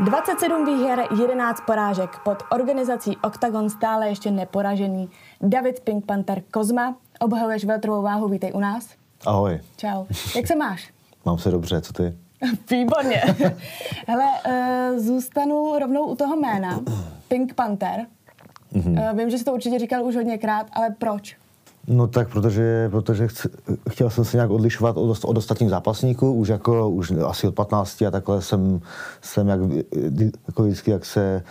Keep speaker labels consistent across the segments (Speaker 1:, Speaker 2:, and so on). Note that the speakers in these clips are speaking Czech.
Speaker 1: 27 výher, 11 porážek. Pod organizací Octagon stále ještě neporažený David Pink Panther Kozma. Obhajuješ veltrovou váhu, vítej u nás.
Speaker 2: Ahoj.
Speaker 1: Čau. Jak se máš?
Speaker 2: Mám se dobře, co ty?
Speaker 1: Výborně. Hele, uh, zůstanu rovnou u toho jména. Pink Panther. Mm-hmm. Uh, vím, že jsi to určitě říkal už hodněkrát, ale proč?
Speaker 2: No tak, protože, protože chci, chtěl jsem se nějak odlišovat od, od ostatních zápasníků, už jako, už asi od 15 a takhle jsem, jsem jak, jako vždycky, jak se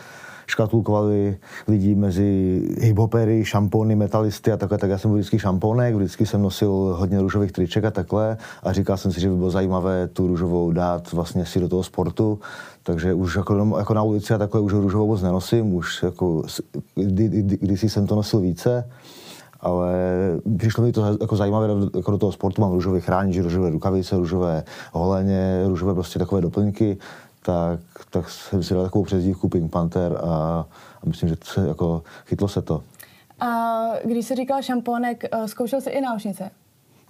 Speaker 2: škatulkovali lidi mezi hiphopery, šampony, metalisty a takhle, tak já jsem byl vždycky šampónek, vždycky jsem nosil hodně růžových triček a takhle. A říkal jsem si, že by bylo zajímavé tu růžovou dát vlastně si do toho sportu, takže už jako, jako na ulici a takhle už růžovou moc nenosím, už jako, kdy, kdy, kdy jsem to nosil více, ale přišlo mi to jako zajímavé jako do toho sportu. Mám růžové chránič, růžové rukavice, růžové holeně, růžové prostě takové doplňky, tak, tak jsem si dal takovou přezdívku Pink Panther a, a myslím, že se, jako, chytlo se to.
Speaker 1: A když jsi říkal šampónek, eh, zkoušel jsi i náušnice?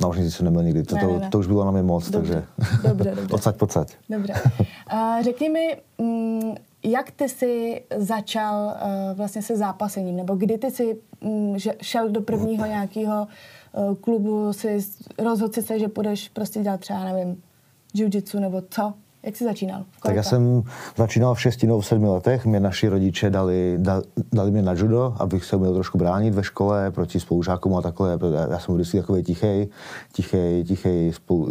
Speaker 2: Náušnici jsem neměl nikdy, to, ne, ne, ne. to, to už bylo na mě moc,
Speaker 1: dobře.
Speaker 2: takže
Speaker 1: dobře, dobře.
Speaker 2: odsaď, pocať.
Speaker 1: Dobře. Uh, řekni mi, mm, jak ty jsi začal uh, vlastně se zápasením, nebo kdy ty jsi um, šel do prvního nějakého uh, klubu, si rozhodl si se, že půjdeš prostě dělat třeba, nevím, jiu-jitsu nebo co? Jak jsi začínal? Kolika?
Speaker 2: Tak já jsem začínal v 6 nebo v 7 letech. Mě naši rodiče dali, dali, dali mě na judo, abych se měl trošku bránit ve škole proti spolužákům a takhle. Já jsem vždycky takový tichý, tichý, tichý, spolu,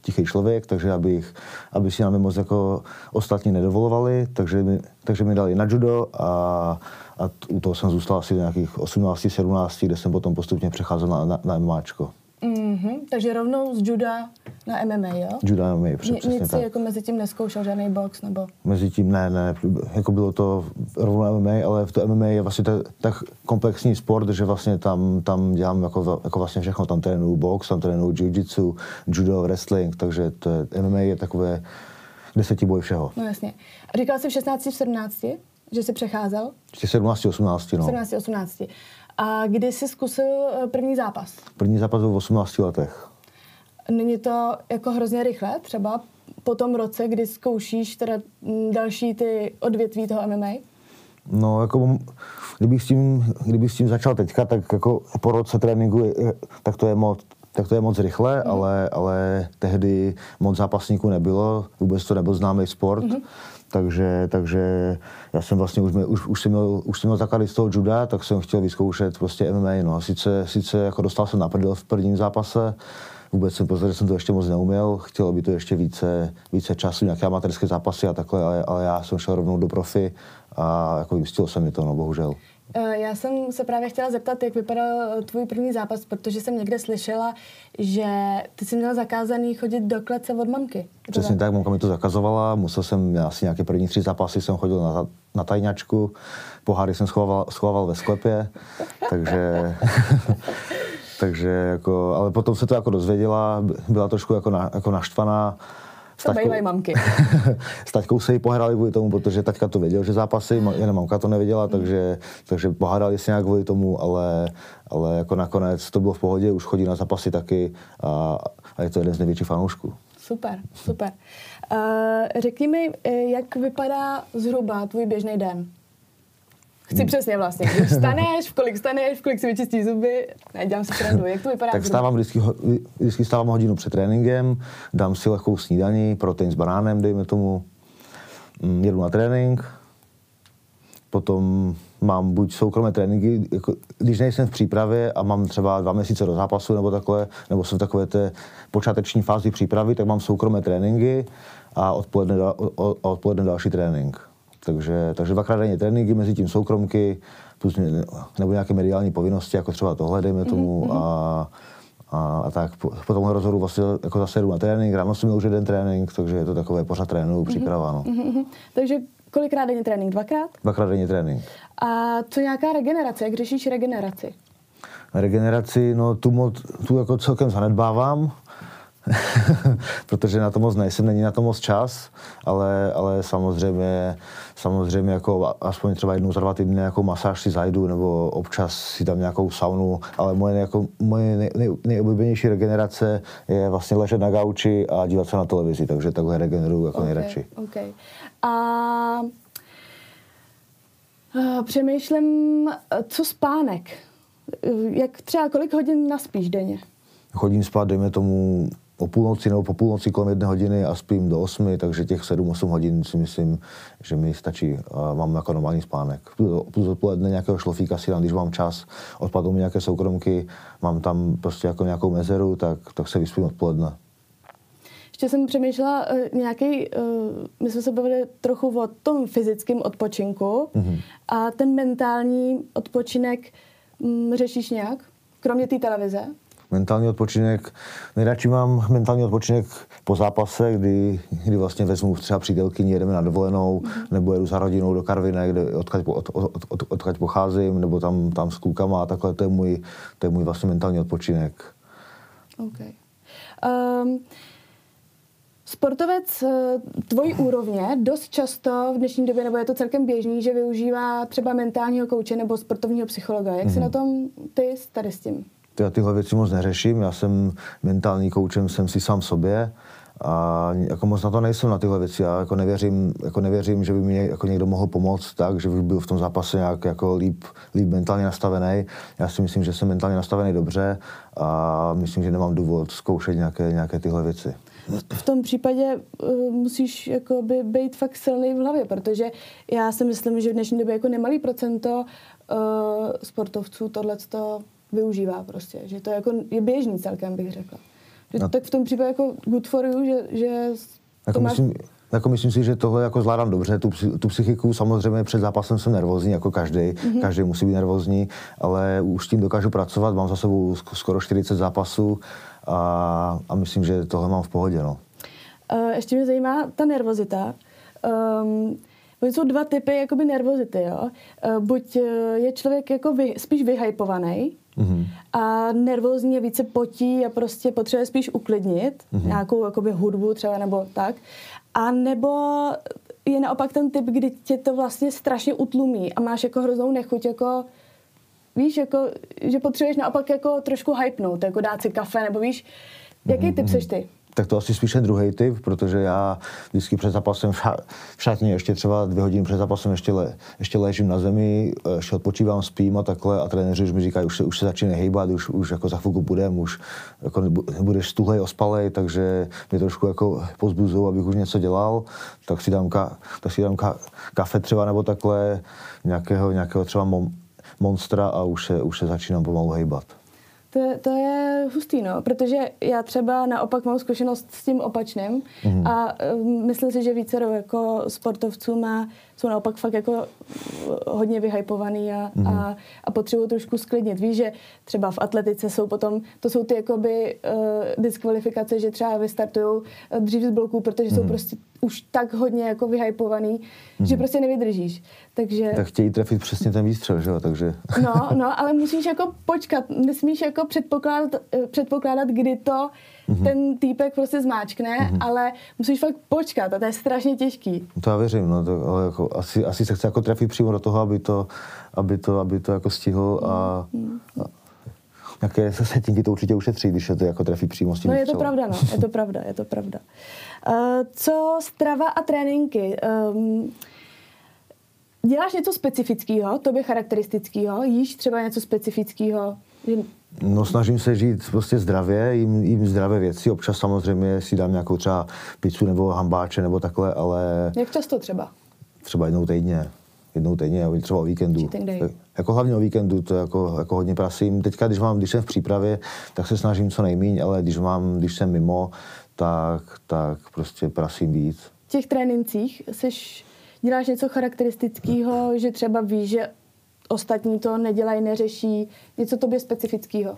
Speaker 2: tichý člověk, takže abych, aby si na mě moc jako ostatní nedovolovali, takže mi, takže mi dali na judo a, a u toho jsem zůstal asi nějakých 18, 17, kde jsem potom postupně přecházel na, na, na MMAčko.
Speaker 1: Mm-hmm, takže rovnou z juda na MMA, jo?
Speaker 2: Juda MMA, přesně
Speaker 1: Nic si jako mezi tím neskoušel, žádný box nebo?
Speaker 2: Mezi tím ne, ne, jako bylo to rovnou MMA, ale v to MMA je vlastně tak, komplexní sport, že vlastně tam, tam dělám jako, jako vlastně všechno, tam trénuju box, tam trénuju jiu-jitsu, judo, wrestling, takže to je, MMA je takové boj všeho.
Speaker 1: No jasně. Říkal jsi v 16, v 17, že jsi přecházel?
Speaker 2: Ještě 17, 18, no.
Speaker 1: 17, 18. A kdy jsi zkusil eh, první zápas?
Speaker 2: První zápas v 18 letech.
Speaker 1: Není to jako hrozně rychle, třeba po tom roce, kdy zkoušíš teda mm, další ty odvětví toho MMA?
Speaker 2: No, jako, kdybych s tím, kdybych s tím začal teďka, tak jako po roce tréninku, tak to je moc, tak to je moc rychle, mm. ale, ale tehdy moc zápasníků nebylo, vůbec to nebyl známý sport. Mm takže, takže já jsem vlastně už, už, už, jsem měl, už jsem měl základy z toho juda, tak jsem chtěl vyzkoušet prostě MMA. No a sice, sice jako dostal jsem na prdel v prvním zápase, vůbec jsem poznal, že jsem to ještě moc neuměl, chtělo by to ještě více, více času, nějaké amatérské zápasy a takhle, ale, ale já jsem šel rovnou do profi a jako vymstil se mi to, no bohužel.
Speaker 1: Eh, já jsem se právě chtěla zeptat, jak vypadal tvůj první zápas, protože jsem někde slyšela, že ty jsi měl zakázaný chodit do klece od mamky.
Speaker 2: Přesně tak, mamka mi to zakazovala, musel jsem, asi nějaké první tři zápasy jsem chodil na, na tajňačku, poháry jsem schoval, schoval ve sklepě, takže... takže jako, ale potom se to jako dozvěděla, byla trošku jako, na, jako naštvaná,
Speaker 1: s taťkou, mamky.
Speaker 2: s taťkou se jí pohádali kvůli tomu, protože taťka to věděl, že zápasy, jen mamka to nevěděla, mm. takže, takže pohádali se nějak kvůli tomu, ale, ale jako nakonec to bylo v pohodě, už chodí na zápasy taky a, a je to jeden z největších fanoušků.
Speaker 1: Super, super. Uh, řekni mi, eh, jak vypadá zhruba tvůj běžný den? Chci přesně vlastně. Když staneš, v kolik staneš, v kolik si vyčistíš zuby, ne, dělám si srandu. Jak to vypadá?
Speaker 2: Tak stávám vždycky, vždycky stávám hodinu před tréninkem, dám si lehkou snídaní, protein s banánem, dejme tomu, mm, jedu na trénink, potom mám buď soukromé tréninky, jako, když nejsem v přípravě a mám třeba dva měsíce do zápasu nebo takhle, nebo jsem v takové té počáteční fázi přípravy, tak mám soukromé tréninky a odpoledne, odpoledne další trénink. Takže, takže dvakrát denně tréninky, mezi tím soukromky, plus nebo nějaké mediální povinnosti, jako třeba tohle, dejme mhm, tomu, mm-hmm. a, a, a tak. Po, po tomhle rozhodu vlastně jako zase jdu na trénink, ráno jsem měl už jeden trénink, takže je to takové pořád trénu, příprava. No. Mm-hmm.
Speaker 1: Takže kolikrát denně trénink? Dvakrát?
Speaker 2: Dvakrát denně trénink.
Speaker 1: A co nějaká regenerace? Jak řešíš regeneraci?
Speaker 2: Regeneraci, no tu, mod, tu jako celkem zanedbávám. protože na to moc nejsem, není na to moc čas, ale, ale samozřejmě, samozřejmě jako aspoň třeba jednou za dva týdny jako masáž si zajdu, nebo občas si dám nějakou saunu, ale moje, jako, moje nej, nej, nejoblíbenější regenerace je vlastně ležet na gauči a dívat se na televizi, takže takhle regeneruju jako okay, nejradši.
Speaker 1: Okay. A uh, přemýšlím, co spánek? Jak třeba kolik hodin naspíš denně?
Speaker 2: Chodím spát, dejme tomu, o půlnoci nebo po půlnoci kolem jedné hodiny a spím do osmi, takže těch 7-8 hodin si myslím, že mi stačí. A mám jako normální spánek. Plus odpoledne nějakého šlofíka si dám, když mám čas, odpadnou mi nějaké soukromky, mám tam prostě jako nějakou mezeru, tak, tak se vyspím odpoledne.
Speaker 1: Ještě jsem přemýšlela uh, nějaký, uh, my jsme se bavili trochu o tom fyzickém odpočinku mm-hmm. a ten mentální odpočinek um, řešíš nějak, kromě té televize?
Speaker 2: Mentální odpočinek. Nejradši mám mentální odpočinek po zápase, kdy, kdy vlastně vezmu třeba přítelkyni, jedeme na dovolenou, mm-hmm. nebo jedu za rodinou do Karviné, kde odkaď, od, od, od, odkaď pocházím, nebo tam, tam s klukama a takhle. To je můj, to je můj vlastně mentální odpočinek.
Speaker 1: Okay. Um, Sportovec eh, tvojí úrovně dost často v dnešní době, nebo je to celkem běžný, že využívá třeba mentálního kouče nebo sportovního psychologa. Jak mm-hmm. si na tom ty tady s tím?
Speaker 2: Já tyhle věci moc neřeším, já jsem mentální koučem, jsem si sám sobě a jako moc na to nejsem na tyhle věci. Já jako nevěřím, jako nevěřím, že by mi jako někdo mohl pomoct tak, že bych byl v tom zápase nějak jako líp, líp mentálně nastavený. Já si myslím, že jsem mentálně nastavený dobře a myslím, že nemám důvod zkoušet nějaké, nějaké tyhle věci.
Speaker 1: V tom případě uh, musíš jakoby být fakt silný v hlavě, protože já si myslím, že v dnešní době jako nemalý procento uh, sportovců tohleto využívá prostě, že to je, jako, je běžný celkem, bych řekla. Že, no. Tak v tom případě jako good for you, že, že
Speaker 2: jako
Speaker 1: to máš...
Speaker 2: myslím, jako myslím si, že tohle jako zvládám dobře. Tu, tu psychiku samozřejmě před zápasem jsem nervózní, jako každý. Mm-hmm. Každý musí být nervózní, ale už s tím dokážu pracovat. Mám za sebou skoro 40 zápasů a, a myslím, že tohle mám v pohodě. No.
Speaker 1: Uh, ještě mě zajímá ta nervozita. Um, Oni jsou dva typy jakoby nervozity, jo. Uh, buď uh, je člověk jako vy, spíš vyhypovaný, mm-hmm. a nervózní je více potí a prostě potřebuje spíš uklidnit mm-hmm. nějakou jakoby hudbu třeba nebo tak. A nebo je naopak ten typ, kdy tě to vlastně strašně utlumí a máš jako hroznou nechuť jako víš, jako, že potřebuješ naopak jako trošku hypnout, jako dát si kafe, nebo víš, jaký typ seš ty?
Speaker 2: Tak to asi spíše druhý typ, protože já vždycky před zápasem v šatně ještě třeba dvě hodiny před zápasem ještě, le, ještě ležím na zemi, ještě odpočívám, spím a takhle a trenéři už mi říkají, už se, už se začíná hejbat, už, už jako za chvilku budem, už jako nebudeš stuhlej, ospalej, takže mě trošku jako pozbuzují, abych už něco dělal, tak si dám, ka, tak si dám ka, kafe třeba nebo takhle, nějakého, nějakého třeba mon, monstra a už se, už se začínám pomalu hejbat.
Speaker 1: To, to je hustý, no, protože já třeba naopak mám zkušenost s tím opačným mm-hmm. a um, myslím si, že více jako sportovců má, jsou naopak fakt jako hodně vyhypovaný a, mm-hmm. a, a potřebují trošku sklidnit. Víš, že třeba v atletice jsou potom, to jsou ty jakoby uh, diskvalifikace, že třeba vystartují dřív z bloků, protože mm-hmm. jsou mhm. prostě už tak hodně jako vyhypovaný, mm-hmm. že mhm. prostě nevydržíš. Takže...
Speaker 2: Tak chtějí trefit přesně ten výstřel, že jo, takže...
Speaker 1: No, no, ale musíš jako počkat, nesmíš jako předpokládat, eh, předpokládat kdy to mm-hmm. ten týpek prostě zmáčkne, mm-hmm. ale musíš fakt počkat a to je strašně těžký.
Speaker 2: To já věřím, no, to, ale jako, asi, asi se chce jako trefit přímo do toho, aby to, aby to, aby to jako stihl a, mm-hmm. a nějaké setinky to určitě ušetří, když se to jako trefí přímo s tím.
Speaker 1: No je to pravda, no, je to pravda, je to pravda. Uh, co strava a tréninky? Um, děláš něco specifického, tobě charakteristického? Jíš třeba něco specifického?
Speaker 2: No snažím se žít prostě zdravě, jím, jím zdravé věci. Občas samozřejmě si dám nějakou třeba pizzu nebo hambáče nebo takhle, ale...
Speaker 1: Jak často třeba?
Speaker 2: Třeba jednou týdně. Jednou týdně, třeba o víkendu. Jako hlavně o víkendu, to jako, jako hodně prasím. Teďka, když, mám, když jsem v přípravě, tak se snažím co nejméně, ale když, mám, když jsem mimo, tak, tak prostě prasím víc.
Speaker 1: V těch trénincích jsi, děláš něco charakteristického, že třeba víš, že ostatní to nedělají, neřeší, něco tobě specifického?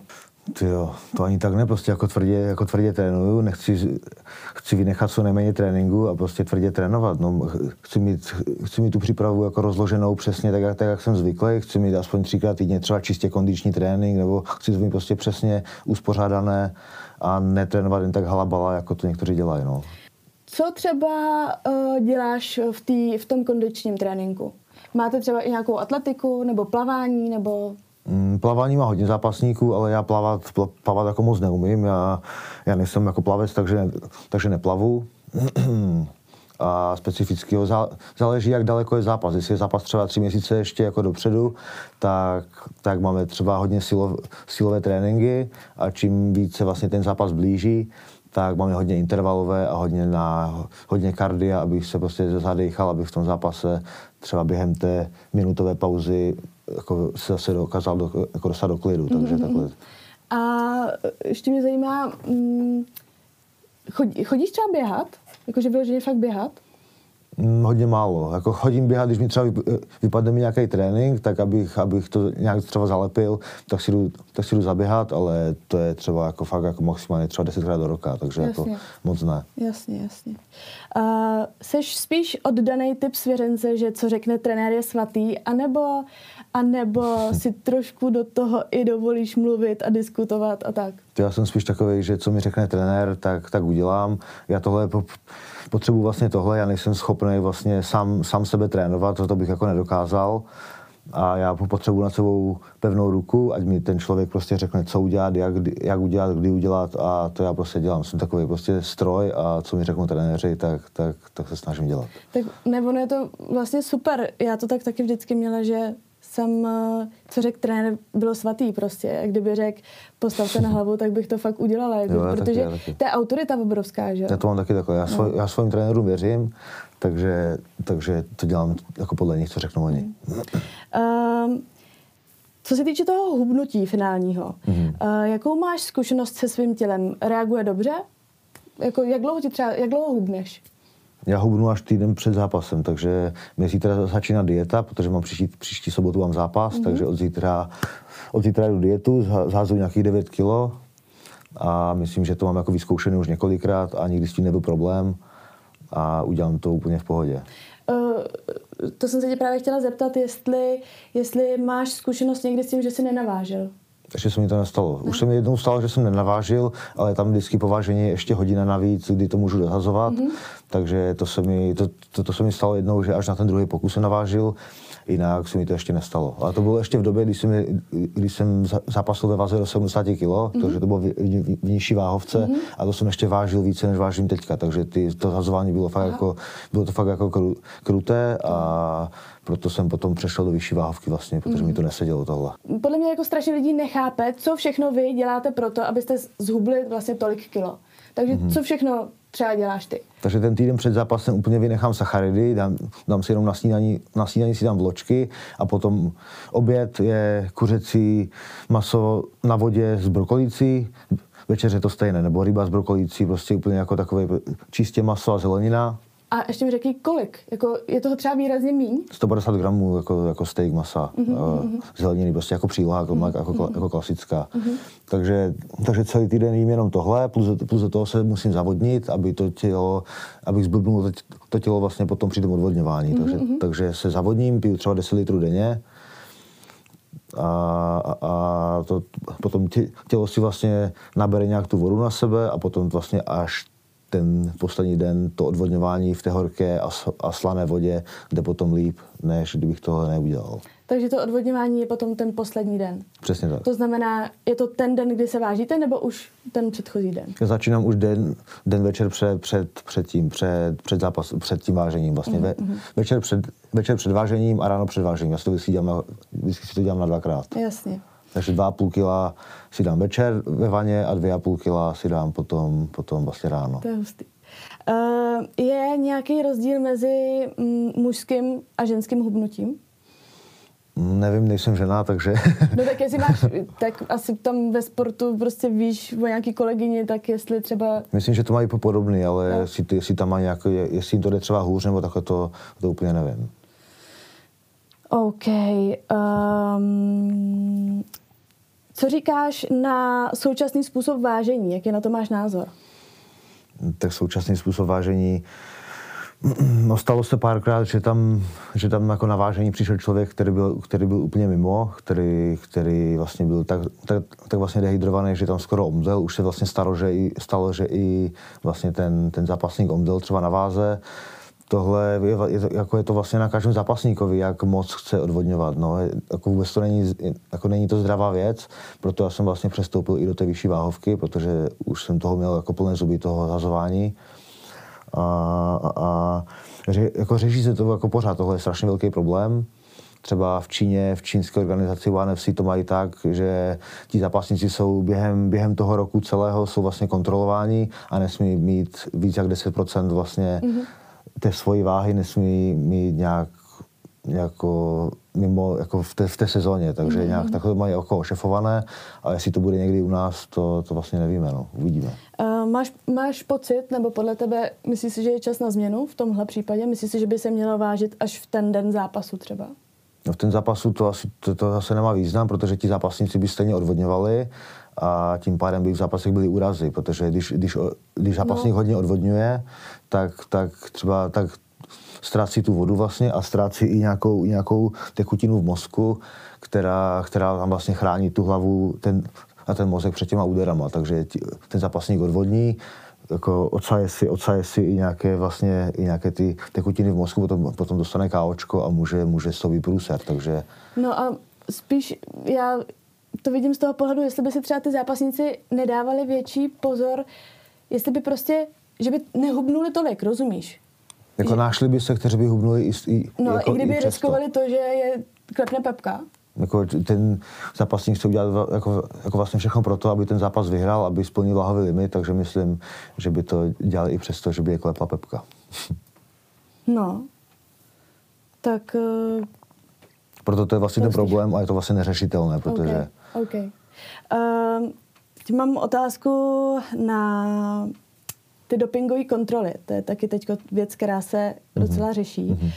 Speaker 2: Ty jo, to ani tak ne, prostě jako tvrdě, jako tvrdě trénuju, nechci, chci vynechat co nejméně tréninku a prostě tvrdě trénovat. No, chci, mít, chci mít tu přípravu jako rozloženou přesně tak, jak, tak, jak jsem zvyklý, chci mít aspoň třikrát týdně třeba čistě kondiční trénink, nebo chci to mít prostě přesně uspořádané a netrénovat jen tak halabala, jako to někteří dělají. No.
Speaker 1: Co třeba uh, děláš v, tý, v tom kondičním tréninku? Máte třeba i nějakou atletiku, nebo plavání, nebo
Speaker 2: Mm, plavání má hodně zápasníků, ale já plavat, plavat jako moc neumím. Já, já nejsem jako plavec, takže, takže neplavu. A specifického záleží, jak daleko je zápas. Jestli je zápas třeba tři měsíce ještě jako dopředu, tak, tak máme třeba hodně silov, silové tréninky a čím více vlastně ten zápas blíží, tak máme hodně intervalové a hodně, na, hodně kardia, abych se prostě zadechal, abych v tom zápase třeba během té minutové pauzy jako se zase dokázal do, jako dostat do klidu, takže mm-hmm. takhle.
Speaker 1: A ještě mě zajímá, mm, chodí, chodíš třeba běhat? Jakože vyloženě fakt běhat?
Speaker 2: Hodně málo. Jako chodím běhat, když mi třeba vypadne mi nějaký trénink, tak abych, abych to nějak třeba zalepil, tak si, jdu, tak si jdu zaběhat, ale to je třeba jako fakt jako maximálně třeba desetkrát do roka, takže jako jasně. jako moc ne.
Speaker 1: Jasně, jasně. Uh, seš spíš oddaný typ svěřence, že co řekne trenér je svatý, anebo, anebo si trošku do toho i dovolíš mluvit a diskutovat a tak?
Speaker 2: Já jsem spíš takový, že co mi řekne trenér, tak, tak udělám. Já tohle potřebuji vlastně tohle, já nejsem schopný vlastně sám, sám sebe trénovat, to, to bych jako nedokázal a já potřebuji na sebou pevnou ruku, ať mi ten člověk prostě řekne, co udělat, jak, jak udělat, kdy udělat a to já prostě dělám. Jsem takový prostě stroj a co mi řeknou trenéři, tak, tak, tak se snažím dělat.
Speaker 1: Tak nebo je to vlastně super. Já to tak taky vždycky měla, že jsem, eh, co řekl trenér, bylo svatý prostě. Kdyby řekl, postav se na hlavu, tak bych to fakt udělala. Jako, jo, protože taky, taky. to je autorita obrovská, že
Speaker 2: Já to mám taky takhle. Já, svoj, no. já svým trenérům věřím, takže, takže to dělám jako podle nich, co řeknou oni.
Speaker 1: Um, co se týče toho hubnutí finálního, mm. uh, jakou máš zkušenost se svým tělem? Reaguje dobře? Jako, jak dlouho ti třeba, jak dlouho hubneš?
Speaker 2: Já hubnu až týden před zápasem, takže mě zítra začíná dieta, protože mám příští, příští sobotu mám zápas, mm-hmm. takže od zítra, od zítra jdu dietu, zházu nějakých 9 kilo a myslím, že to mám jako vyzkoušený už několikrát a nikdy s tím nebyl problém a udělám to úplně v pohodě. Uh,
Speaker 1: to jsem se tě právě chtěla zeptat, jestli, jestli máš zkušenost někdy s tím, že jsi nenavážil.
Speaker 2: Ještě se mi to nestalo. Už se mi jednou stalo, že jsem nenavážil, ale tam vždycky povážení ještě hodina navíc, kdy to můžu dohazovat. Mm-hmm. Takže to se, mi, to, to, to se mi stalo jednou, že až na ten druhý pokus jsem navážil, jinak se mi to ještě nestalo. Ale to bylo ještě v době, kdy jsem, kdy jsem zápasil ve váze do 70 kg, mm-hmm. takže to bylo v, v, v nižší váhovce mm-hmm. a to jsem ještě vážil více, než vážím teďka. Takže ty, to hazování bylo fakt, jako, bylo to fakt jako kruté a proto jsem potom přešel do vyšší váhovky vlastně, protože mm. mi to nesedělo tohle.
Speaker 1: Podle mě jako strašně lidí nechápe, co všechno vy děláte pro to, abyste zhubli vlastně tolik kilo. Takže mm. co všechno třeba děláš ty?
Speaker 2: Takže ten týden před zápasem úplně vynechám sacharidy, dám, dám si jenom na snídaní, na snídaní si dám vločky a potom oběd je kuřecí maso na vodě s brokolicí, večeře to stejné, nebo ryba s brokolicí, prostě úplně jako takové čistě maso a zelenina,
Speaker 1: a ještě mi řekni, kolik? Jako, je toho třeba výrazně míň?
Speaker 2: 150 gramů jako, jako steak masa, mm-hmm. uh, zeleniny, prostě jako příloha, jako, mm-hmm. jako, jako, jako klasická. Mm-hmm. Takže, takže celý týden jím jenom tohle, plus, plus do toho se musím zavodnit, aby to tělo, abych zblbnul to, to tělo vlastně potom při tom odvodňování. Mm-hmm. Takže, takže se zavodním, piju třeba 10 litrů denně, a, a, a to, potom tělo si vlastně nabere nějak tu vodu na sebe a potom vlastně až ten poslední den to odvodňování v té horké a, slané vodě jde potom líp, než kdybych tohle neudělal.
Speaker 1: Takže to odvodňování je potom ten poslední den.
Speaker 2: Přesně tak.
Speaker 1: To znamená, je to ten den, kdy se vážíte, nebo už ten předchozí den?
Speaker 2: Já začínám už den, den večer před, před, před tím, před, před, zápas, před tím vážením. Vlastně mm-hmm. Ve, mhm. večer, před, večer před vážením a ráno před vážením. Já si to vždycky, dělám na, vždycky si to dělám na dvakrát.
Speaker 1: Jasně.
Speaker 2: Takže 2,5 kila si dám večer ve vaně a 2,5 kila si dám potom, potom vlastně ráno.
Speaker 1: To je hustý. Uh, je nějaký rozdíl mezi mm, mužským a ženským hubnutím?
Speaker 2: Nevím, nejsem žena, takže...
Speaker 1: No tak jestli máš, tak asi tam ve sportu prostě víš o nějaký kolegyni, tak jestli třeba...
Speaker 2: Myslím, že to mají podobný, ale no. jestli, jestli tam má nějaký, jestli jim to jde třeba hůř, nebo takhle to, to úplně nevím.
Speaker 1: OK. Um, co říkáš na současný způsob vážení? Jaký na to máš názor?
Speaker 2: Tak současný způsob vážení No stalo se párkrát, že tam, že tam jako na vážení přišel člověk, který byl, který byl úplně mimo, který, který vlastně byl tak, tak, tak vlastně dehydrovaný, že tam skoro omdlel. Už se vlastně stalo, že i, stalo, že i vlastně ten, ten zápasník omdlel třeba na váze. Tohle je, je, jako je to vlastně na každém zápasníkovi, jak moc chce odvodňovat. No. Jako vůbec to není, jako není to zdravá věc, proto já jsem vlastně přestoupil i do té vyšší váhovky, protože už jsem toho měl jako plné zuby toho zazování a, a ře, jako řeší se to jako pořád. Tohle je strašně velký problém. Třeba v Číně, v čínské organizaci ONFC to mají tak, že ti zápasníci jsou během, během toho roku celého jsou vlastně kontrolováni a nesmí mít víc jak 10% vlastně mm-hmm. Té svojí váhy, nesmí mít nějak jako mimo, jako v té, v té sezóně, takže mm-hmm. nějak takhle mají jako ošefované a jestli to bude někdy u nás, to, to vlastně nevíme, no, uvidíme.
Speaker 1: Uh, máš, máš pocit, nebo podle tebe, myslíš si, že je čas na změnu v tomhle případě? Myslíš si, že by se mělo vážit až v ten den zápasu třeba?
Speaker 2: No v ten zápasu to asi to, to zase nemá význam, protože ti zápasníci by stejně odvodňovali a tím pádem by v zápasech byly úrazy, protože když, když, když zápasník no. hodně odvodňuje, tak, tak třeba tak ztrácí tu vodu vlastně a ztrácí i nějakou, nějakou tekutinu v mozku, která, která tam vlastně chrání tu hlavu ten, a ten mozek před těma úderama. Takže ten zápasník odvodní, jako odsaje si, odsaje si i nějaké vlastně i nějaké ty tekutiny v mozku, potom, potom dostane káočko a může, může z toho vyprůser, takže...
Speaker 1: No a spíš já to vidím z toho pohledu, jestli by si třeba ty zápasníci nedávali větší pozor, jestli by prostě, že by nehubnuli tolik, rozumíš?
Speaker 2: Jako našli by se, kteří by hubnuli i, i
Speaker 1: No
Speaker 2: jako,
Speaker 1: i kdyby i riskovali to, že je klepne Pepka.
Speaker 2: Jako ten zápasník chce udělat jako, jako vlastně všechno pro to, aby ten zápas vyhrál, aby splnil váhový limit, takže myslím, že by to dělali i přesto, že by je klepla Pepka.
Speaker 1: No, tak... Uh...
Speaker 2: Proto to je vlastně ten problém a je to vlastně neřešitelné, protože...
Speaker 1: OK. Uh, mám otázku na ty dopingové kontroly, to je taky teď věc, která se mm-hmm. docela řeší. Mm-hmm.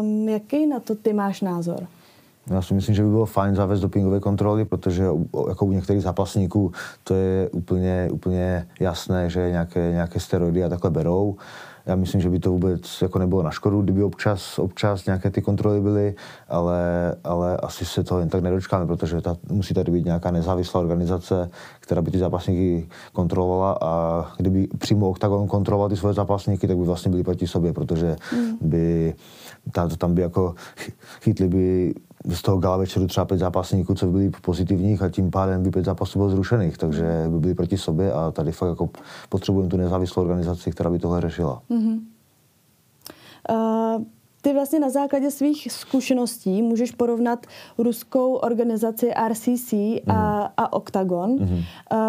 Speaker 1: Um, jaký na to ty máš názor?
Speaker 2: Já si myslím, že by bylo fajn zavést dopingové kontroly, protože jako u některých zápasníků to je úplně, úplně jasné, že nějaké, nějaké steroidy a takhle berou já myslím, že by to vůbec jako nebylo na škodu, kdyby občas, občas nějaké ty kontroly byly, ale, ale asi se to jen tak nedočkáme, protože ta, musí tady být nějaká nezávislá organizace, která by ty zápasníky kontrolovala a kdyby přímo Octagon kontroloval ty svoje zápasníky, tak by vlastně byli proti sobě, protože mm. by tam by jako chytli by z toho gala večeru třeba pět zápasníků, co by byli pozitivních a tím pádem by pět zápasů bylo zrušených, takže by byli proti sobě a tady fakt jako potřebujeme tu nezávislou organizaci, která by tohle řešila. Mm-hmm.
Speaker 1: Uh, ty vlastně na základě svých zkušeností můžeš porovnat ruskou organizaci RCC a, mm. a Octagon. Uh,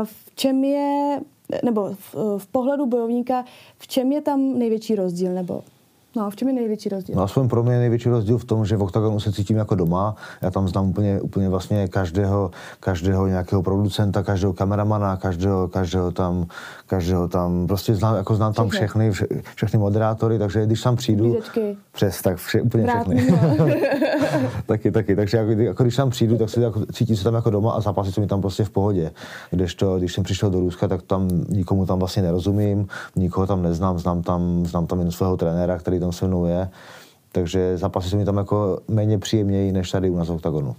Speaker 1: v čem je, nebo v, v pohledu bojovníka, v čem je tam největší rozdíl, nebo No a v čem je největší rozdíl?
Speaker 2: No aspoň pro mě je největší rozdíl v tom, že v OKTAGONu se cítím jako doma. Já tam znám úplně, úplně vlastně každého, každého nějakého producenta, každého kameramana, každého, každého tam, každého tam, prostě znám, jako znám tam všechny, vše, všechny moderátory, takže když tam přijdu,
Speaker 1: Bídečky.
Speaker 2: přes, tak vše, úplně Vrátný, všechny. No. taky, taky, takže jako, jako, když tam přijdu, tak se jako, cítím se tam jako doma a zápasy se mi tam prostě v pohodě. to, když jsem přišel do Ruska, tak tam nikomu tam vlastně nerozumím, nikoho tam neznám, znám tam, znám tam jen svého trenéra, který tam tam se mnou je. Takže zápasy jsou mi tam jako méně příjemněji než tady u nás v OKTAGONu.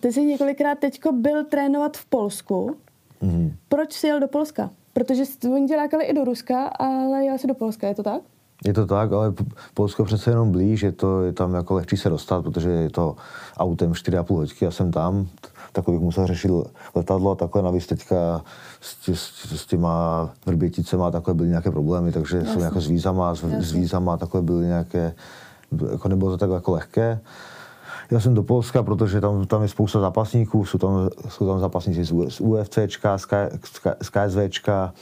Speaker 1: Ty jsi několikrát teďko byl trénovat v Polsku. Mm. Proč jsi jel do Polska? Protože oni tě lákali i do Ruska, ale jel jsi do Polska, je to tak?
Speaker 2: Je to tak, ale Polsko přece jenom blíž, je, to, je tam jako lehčí se dostat, protože je to autem 4,5 hodiny a jsem tam, tak bych musel řešit letadlo a takhle navíc teďka s, tě, s, těma vrběticema takhle byly nějaké problémy, takže Jasně. jsou jako s vízama, s, s vízama takhle byly nějaké, jako nebylo to tak jako lehké. Já jsem do Polska, protože tam, tam je spousta zápasníků, jsou tam, jsou tam zápasníci z, z UFCčka, z, K, z KSVčka,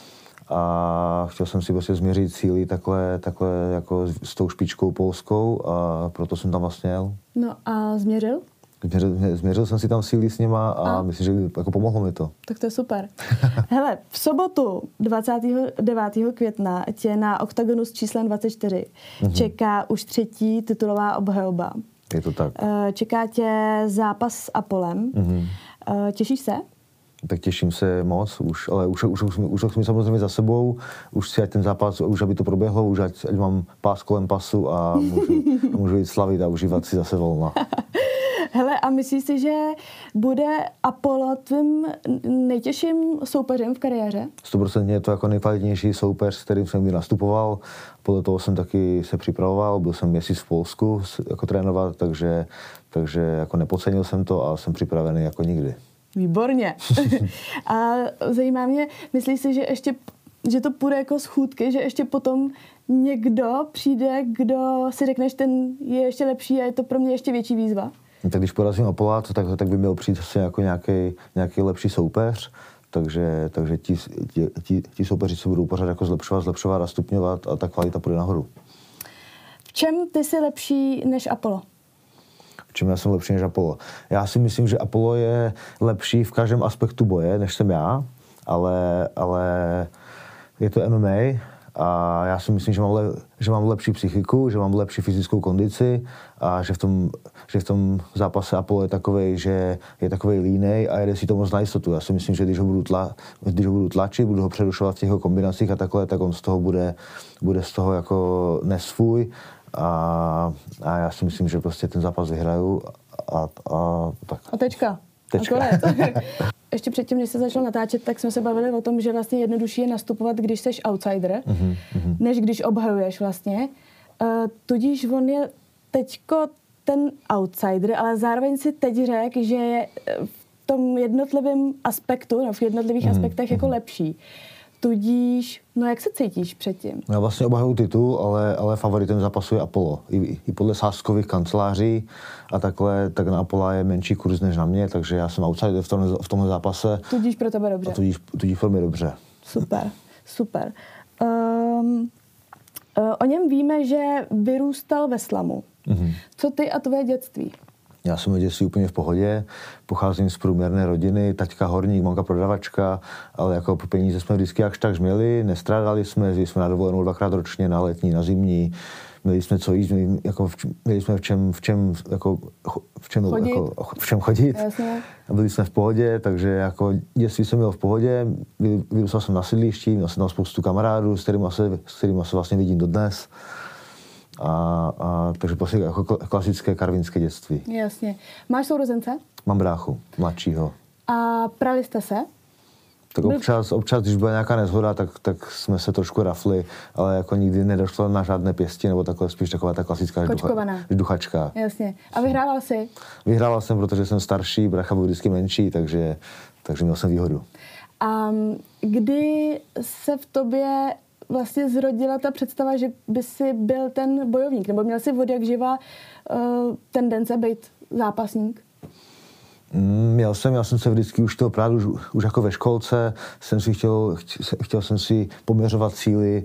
Speaker 2: a chtěl jsem si prostě změřit síly takhle, takhle jako s tou špičkou polskou a proto jsem tam vlastně jel.
Speaker 1: No a změřil?
Speaker 2: Změřil, změřil jsem si tam síly s nima a, a? myslím, že jako pomohlo mi to.
Speaker 1: Tak to je super. Hele, v sobotu 29. května tě na oktagonu s číslem 24 mm-hmm. čeká už třetí titulová obhajoba.
Speaker 2: Je to tak.
Speaker 1: Eh, čeká tě zápas s Apolem. Mm-hmm. Těšíš se?
Speaker 2: tak těším se moc, už, ale už, už, už, už, už jsme samozřejmě za sebou, už si ať ten zápas, už aby to proběhlo, už ať, ať mám pás kolem pasu a můžu, a můžu jít slavit a užívat si zase volna.
Speaker 1: Hele, a myslíš si, že bude Apollo tvým nejtěžším soupeřem v kariéře?
Speaker 2: 100% je to jako nejkvalitnější soupeř, s kterým jsem kdy nastupoval. Podle toho jsem taky se připravoval, byl jsem měsíc v Polsku jako trénovat, takže, takže jako nepocenil jsem to a jsem připravený jako nikdy.
Speaker 1: Výborně. a zajímá mě, myslíš si, že ještě že to půjde jako schůdky, že ještě potom někdo přijde, kdo si řekneš, ten je ještě lepší a je to pro mě ještě větší výzva?
Speaker 2: No tak když porazím Apollát, tak, tak by měl přijít asi jako nějaký, nějaký lepší soupeř, takže, takže ti, ti, ti, ti soupeři se budou pořád jako zlepšovat, zlepšovat a stupňovat a ta kvalita půjde nahoru.
Speaker 1: V čem ty jsi lepší než Apollo?
Speaker 2: v čem já jsem lepší než Apollo. Já si myslím, že Apollo je lepší v každém aspektu boje, než jsem já, ale, ale je to MMA a já si myslím, že mám, le, že mám lepší psychiku, že mám lepší fyzickou kondici a že v tom, že v tom zápase Apollo je takový, že je takový línej a jede si to moc na jistotu. Já si myslím, že když ho budu, tla, když ho budu tlačit, budu ho přerušovat v těch kombinacích a takhle, tak on z toho bude, bude z toho jako nesvůj a, a já si myslím, že prostě ten zápas vyhraju a, a tak.
Speaker 1: A tečka.
Speaker 2: Tečka.
Speaker 1: A Ještě předtím, než se začal natáčet, tak jsme se bavili o tom, že vlastně jednodušší je nastupovat, když jsi outsider, mm-hmm. než když obhajuješ vlastně. Uh, tudíž on je teďko ten outsider, ale zároveň si teď řekl, že je v tom jednotlivém aspektu, no, v jednotlivých mm-hmm. aspektech jako mhm. lepší. Tudíž, no jak se cítíš předtím?
Speaker 2: Já vlastně obhajuju titul, ale, ale favoritem zápasu je Apollo. I, I podle sáskových kanceláří a takhle, tak na Apollo je menší kurz než na mě, takže já jsem outsider v tomhle, v tomhle zápase.
Speaker 1: Tudíž pro tebe dobře.
Speaker 2: A tudíž, tudíž pro mě dobře.
Speaker 1: Super, super. Um, o něm víme, že vyrůstal ve slamu. Mm-hmm. Co ty a tvoje dětství?
Speaker 2: Já jsem od dětství úplně v pohodě, pocházím z průměrné rodiny, taťka horník, mamka prodavačka, ale jako peníze jsme vždycky jakž tak měli, nestrádali jsme, jezdili jsme na dovolenou dvakrát ročně, na letní, na zimní, měli jsme co jíst, měli, jako v, měli jsme v čem, v čem, jako, v čem,
Speaker 1: chodit.
Speaker 2: Jako, v čem chodit.
Speaker 1: Jasně.
Speaker 2: A byli jsme v pohodě, takže jako dětství jsem byl v pohodě, vyrůstal jsem na sídlišti, měl jsem tam spoustu kamarádů, s kterými se, s kterými se vlastně vidím dodnes. A, a, takže prostě jako klasické karvinské dětství.
Speaker 1: Jasně. Máš sourozence?
Speaker 2: Mám bráchu, mladšího.
Speaker 1: A prali jste se?
Speaker 2: Tak občas, občas, když byla nějaká nezhoda, tak, tak jsme se trošku rafli, ale jako nikdy nedošlo na žádné pěsti, nebo takhle spíš taková ta klasická ducha, duchačka.
Speaker 1: Jasně. A vyhrával jsi?
Speaker 2: Vyhrával jsem, protože jsem starší, bracha byl vždycky menší, takže, takže měl jsem výhodu.
Speaker 1: A kdy se v tobě vlastně zrodila ta představa, že by si byl ten bojovník, nebo měl si od jak živa uh, tendence být zápasník?
Speaker 2: Měl jsem, já jsem se vždycky už toho právě už, už jako ve školce, jsem si chtěl, chtěl jsem si poměřovat síly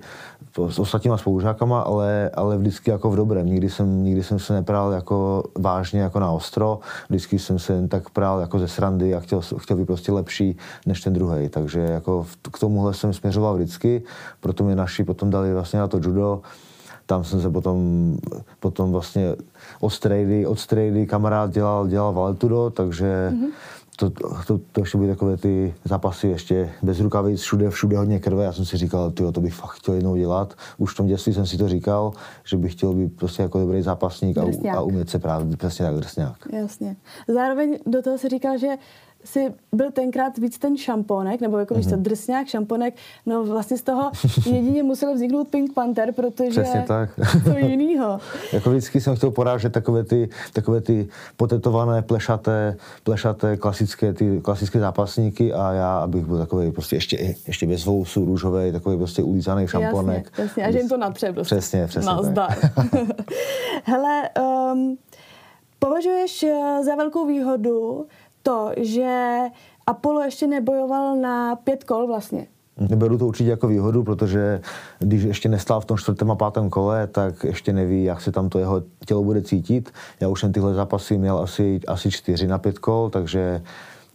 Speaker 2: s ostatníma spolužákama, ale, ale vždycky jako v dobrém. Nikdy jsem, nikdy jsem se nepral jako vážně jako na ostro, vždycky jsem se jen tak prál jako ze srandy a chtěl, chtěl být prostě lepší než ten druhý. Takže jako k tomuhle jsem směřoval vždycky, proto mě naši potom dali vlastně na to judo, tam jsem se potom, potom vlastně od strejdy, od strejdy kamarád dělal, dělal valetudo, takže mm-hmm. to, to, to, ještě byly takové ty zápasy ještě bez rukavic, všude, všude hodně krve. Já jsem si říkal, tyjo, to bych fakt chtěl jednou dělat. Už v tom dětství jsem si to říkal, že bych chtěl být prostě jako dobrý zápasník a, a umět se právě přesně tak drsňák.
Speaker 1: Jasně. Zároveň do toho si říkal, že si byl tenkrát víc ten šamponek, nebo jako mm-hmm. víš co, mhm. drsňák, šamponek, no vlastně z toho jedině musel vzniknout Pink Panther, protože
Speaker 2: Přesně tak.
Speaker 1: co jinýho.
Speaker 2: jako vždycky jsem chtěl porážet takové ty, takové ty potetované, plešaté, plešaté klasické, ty klasické zápasníky a já, abych byl takový prostě ještě, ještě bez vousu, růžový, takový prostě ulízaný šamponek.
Speaker 1: Jasně, jasně. a že jim to natře prostě.
Speaker 2: Přesně, přesně.
Speaker 1: Nazdar. Hele, um, považuješ eh, za velkou výhodu to, že Apollo ještě nebojoval na pět kol vlastně.
Speaker 2: Beru to určitě jako výhodu, protože když ještě nestál v tom čtvrtém a pátém kole, tak ještě neví, jak se tam to jeho tělo bude cítit. Já už jsem tyhle zápasy měl asi, asi čtyři na pět kol, takže,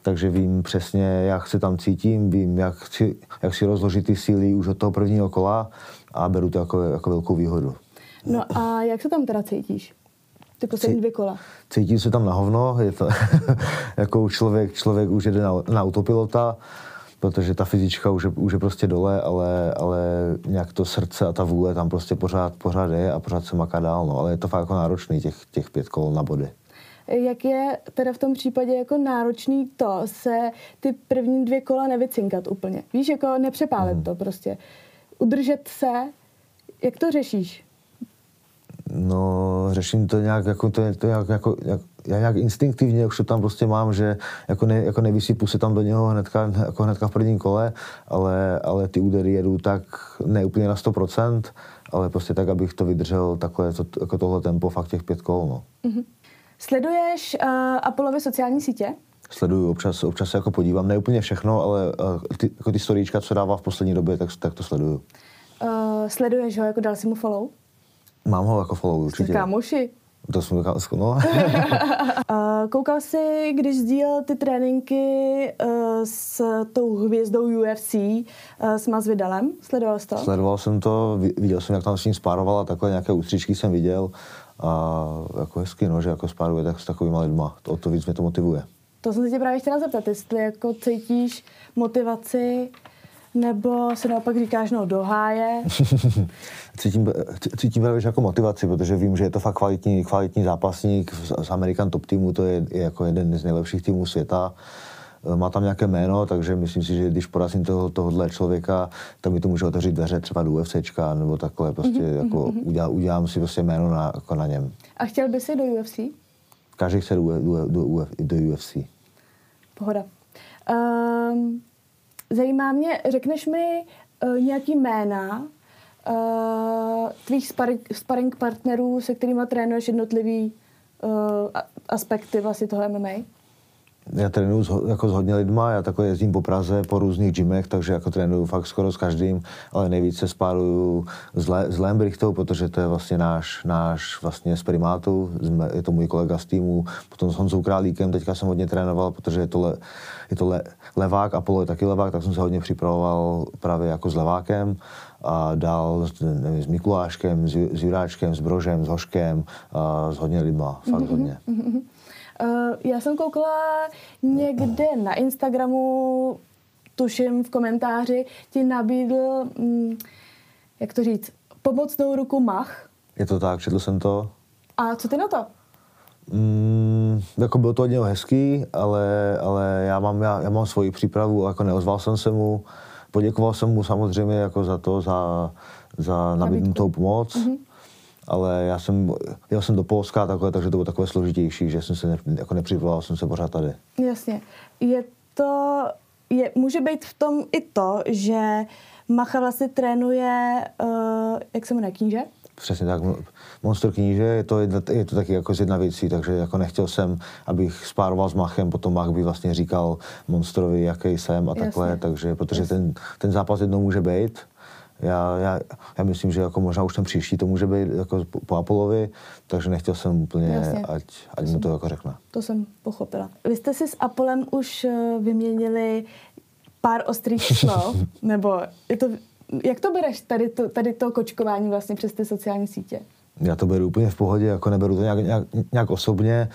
Speaker 2: takže vím přesně, jak se tam cítím, vím, jak si, jak si rozložit ty síly už od toho prvního kola a beru to jako, jako velkou výhodu.
Speaker 1: No a jak se tam teda cítíš? Ty poslední dvě kola?
Speaker 2: Cítím se tam na hovno, je to jako člověk, člověk už jede na, na autopilota, protože ta fyzička už je, už je prostě dole, ale, ale nějak to srdce a ta vůle tam prostě pořád, pořád je a pořád se maká dál, no. ale je to fakt jako náročný těch, těch pět kol na body.
Speaker 1: Jak je teda v tom případě jako náročný to se ty první dvě kola nevycinkat úplně? Víš, jako nepřepálit hmm. to prostě. Udržet se, jak to řešíš?
Speaker 2: No, řeším to nějak, jako, to, to nějak, jako, jak, já nějak instinktivně už to tam prostě mám, že jako, ne, jako nevysypu se tam do něho hnedka, jako hnedka v prvním kole, ale, ale ty údery jedu tak ne úplně na 100%, ale prostě tak, abych to vydržel takhle, to, jako tohle tempo fakt těch pět kol, no. Mm-hmm.
Speaker 1: Sleduješ uh, Apollovy sociální sítě?
Speaker 2: Sleduju, občas, občas se jako podívám, ne úplně všechno, ale uh, ty, jako ty storíčka, co dává v poslední době, tak, tak to sleduju.
Speaker 1: Uh, sleduješ ho, jako dal si mu follow?
Speaker 2: Mám ho jako follow, určitě.
Speaker 1: Kámoši?
Speaker 2: To jsme no.
Speaker 1: Koukal jsi, když sdílel ty tréninky s tou hvězdou UFC, s Masvidalem? Sledoval jsi to?
Speaker 2: Sledoval jsem to, viděl jsem, jak tam s ním spároval a takhle nějaké ústřičky jsem viděl. A jako hezky, no, že jako spáruje tak s takovými lidma. To, o to víc mě to motivuje.
Speaker 1: To jsem se tě právě chtěla zeptat, jestli jako cítíš motivaci nebo se naopak říkáš, no do háje?
Speaker 2: cítím, cítím právě jako motivaci, protože vím, že je to fakt kvalitní, kvalitní zápasník z American Top týmu, to je, je jako jeden z nejlepších týmů světa má tam nějaké jméno, takže myslím si, že když porazím toho, tohohle člověka, tak mi to může otevřít dveře třeba do UFCčka nebo takhle, prostě mm-hmm, jako mm-hmm. Udělá, udělám si prostě jméno na, jako na něm.
Speaker 1: A chtěl by si do UFC?
Speaker 2: Každý chce do, do, do, do UFC.
Speaker 1: Pohoda. Um, zajímá mě, řekneš mi uh, nějaký jména uh, tvých sparring, sparring partnerů, se kterými trénuješ jednotlivý uh, aspekty vlastně toho MMA?
Speaker 2: Já trénuju s, jako s hodně lidma, já takhle jezdím po Praze, po různých gymech, takže jako trénuju fakt skoro s každým, ale nejvíce spáruju s, Le, s Lembrichtou, protože to je vlastně náš, náš vlastně z primátu, je to můj kolega z týmu, potom s Honzou Králíkem, teďka jsem hodně trénoval, protože je to, le, je to le, levák, Apollo je taky levák, tak jsem se hodně připravoval právě jako s levákem a dál nevím, s Mikuláškem, s, s Juráčkem, s Brožem, s Hoškem, a s hodně lidma, fakt mm-hmm. hodně. Mm-hmm.
Speaker 1: Uh, já jsem koukala někde na Instagramu, tuším v komentáři, ti nabídl, um, jak to říct, pomocnou ruku Mach.
Speaker 2: Je to tak, četl jsem to.
Speaker 1: A co ty na to?
Speaker 2: Mm, jako bylo to hodně hezký, ale, ale já, mám, já, já mám svoji přípravu, jako neozval jsem se mu, poděkoval jsem mu samozřejmě jako za to, za, za nabídnutou pomoc. Mm-hmm ale já jsem, jel jsem do Polska takhle, takže to bylo takové složitější, že jsem se ne, jako nepřipravoval, jsem se pořád tady.
Speaker 1: Jasně. Je to, je, může být v tom i to, že Macha vlastně trénuje, uh, jak se jmenuje, kníže?
Speaker 2: Přesně tak. Monster kníže je to, jedna, je to taky jako z jedna věcí, takže jako nechtěl jsem, abych spároval s Machem, potom Mach by vlastně říkal Monstrovi, jaký jsem a takhle, Jasně. takže protože ten, ten zápas jednou může být, já, já, já myslím, že jako možná už ten příští to může být jako po Apolovi, takže nechtěl jsem úplně, Jasně. ať, ať mu to jako řekne.
Speaker 1: To jsem pochopila. Vy jste si s Apolem už eh, vyměnili pár ostrých slov, nebo je to, jak to bereš tady to, tady to kočkování vlastně přes ty sociální sítě?
Speaker 2: Já to beru úplně v pohodě, jako neberu to nějak, nějak, nějak osobně.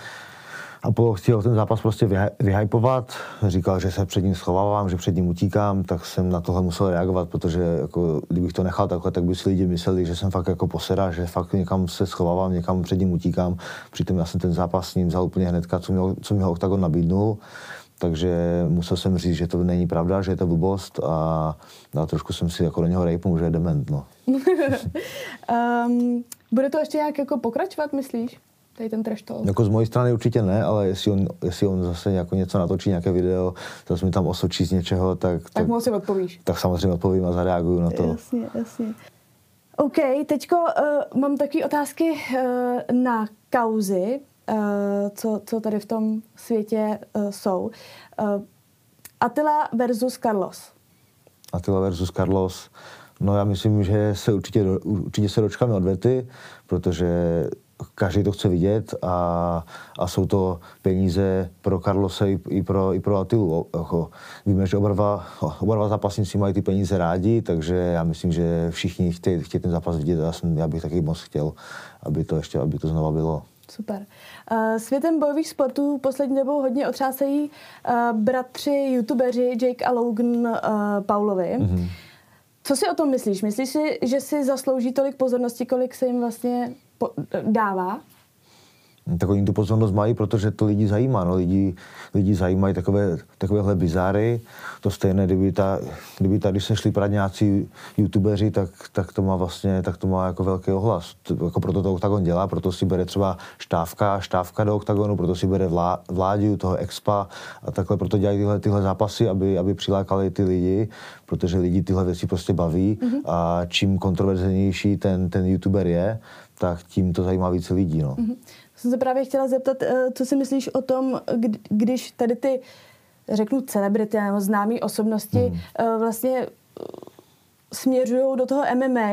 Speaker 2: Apollo chtěl ten zápas prostě vyhypovat, říkal, že se před ním schovávám, že před ním utíkám, tak jsem na tohle musel reagovat, protože jako, kdybych to nechal takhle, tak by si lidi mysleli, že jsem fakt jako posera, že fakt někam se schovávám, někam před ním utíkám. Přitom já jsem ten zápas s ním vzal úplně hnedka, co mi, co mi ho Octagon nabídnul. Takže musel jsem říct, že to není pravda, že je to blbost a, a trošku jsem si jako do něho rejpnul, že je dement. No.
Speaker 1: um, bude to ještě nějak jako pokračovat, myslíš? Tady ten trash talk.
Speaker 2: Jako z mojí strany určitě ne, ale jestli on, jestli on zase jako něco natočí, nějaké video, zase mi tam osočí z něčeho, tak...
Speaker 1: Tak, tak mu asi odpovíš.
Speaker 2: Tak samozřejmě odpovím a zareaguju na to.
Speaker 1: Jasně, jasně. OK, teďko uh, mám takové otázky uh, na kauzy, uh, co, co tady v tom světě uh, jsou. Uh, Attila versus Carlos.
Speaker 2: Attila versus Carlos. No já myslím, že se určitě, určitě se dočkáme odvety, protože každý to chce vidět a, a jsou to peníze pro Carlose i, i, pro, i pro Atilu. Jako, víme, že oba dva, oba dva zápasníci mají ty peníze rádi, takže já myslím, že všichni chtějí, chtějí ten zápas vidět a já, jsem, já bych taky moc chtěl, aby to ještě, aby to znova bylo.
Speaker 1: Super. Uh, světem bojových sportů poslední dobou hodně otřásají uh, bratři, youtubeři Jake a Logan uh, Paulovi. Mm-hmm. Co si o tom myslíš? Myslíš si, že si zaslouží tolik pozornosti, kolik se jim vlastně po- dává?
Speaker 2: tak oni tu pozornost mají, protože to lidi zajímá. No, lidi, lidi zajímají takové, takovéhle bizáry. To stejné, kdyby, ta, kdyby tady se šli nějací youtubeři, tak, tak, to má vlastně tak to má jako velký ohlas. To, jako proto to Octagon dělá, proto si bere třeba štávka, štávka do Octagonu, proto si bere vlá, vládu toho expa a takhle proto dělají tyhle, tyhle zápasy, aby, aby přilákali ty lidi, protože lidi tyhle věci prostě baví mm-hmm. a čím kontroverznější ten, ten youtuber je, tak tím to zajímá více lidí. No. Mm-hmm
Speaker 1: jsem se právě chtěla zeptat, eh, co si myslíš o tom, když tady ty, řeknu, celebrity nebo známé osobnosti hmm. vlastně eh, směřují do toho MMA,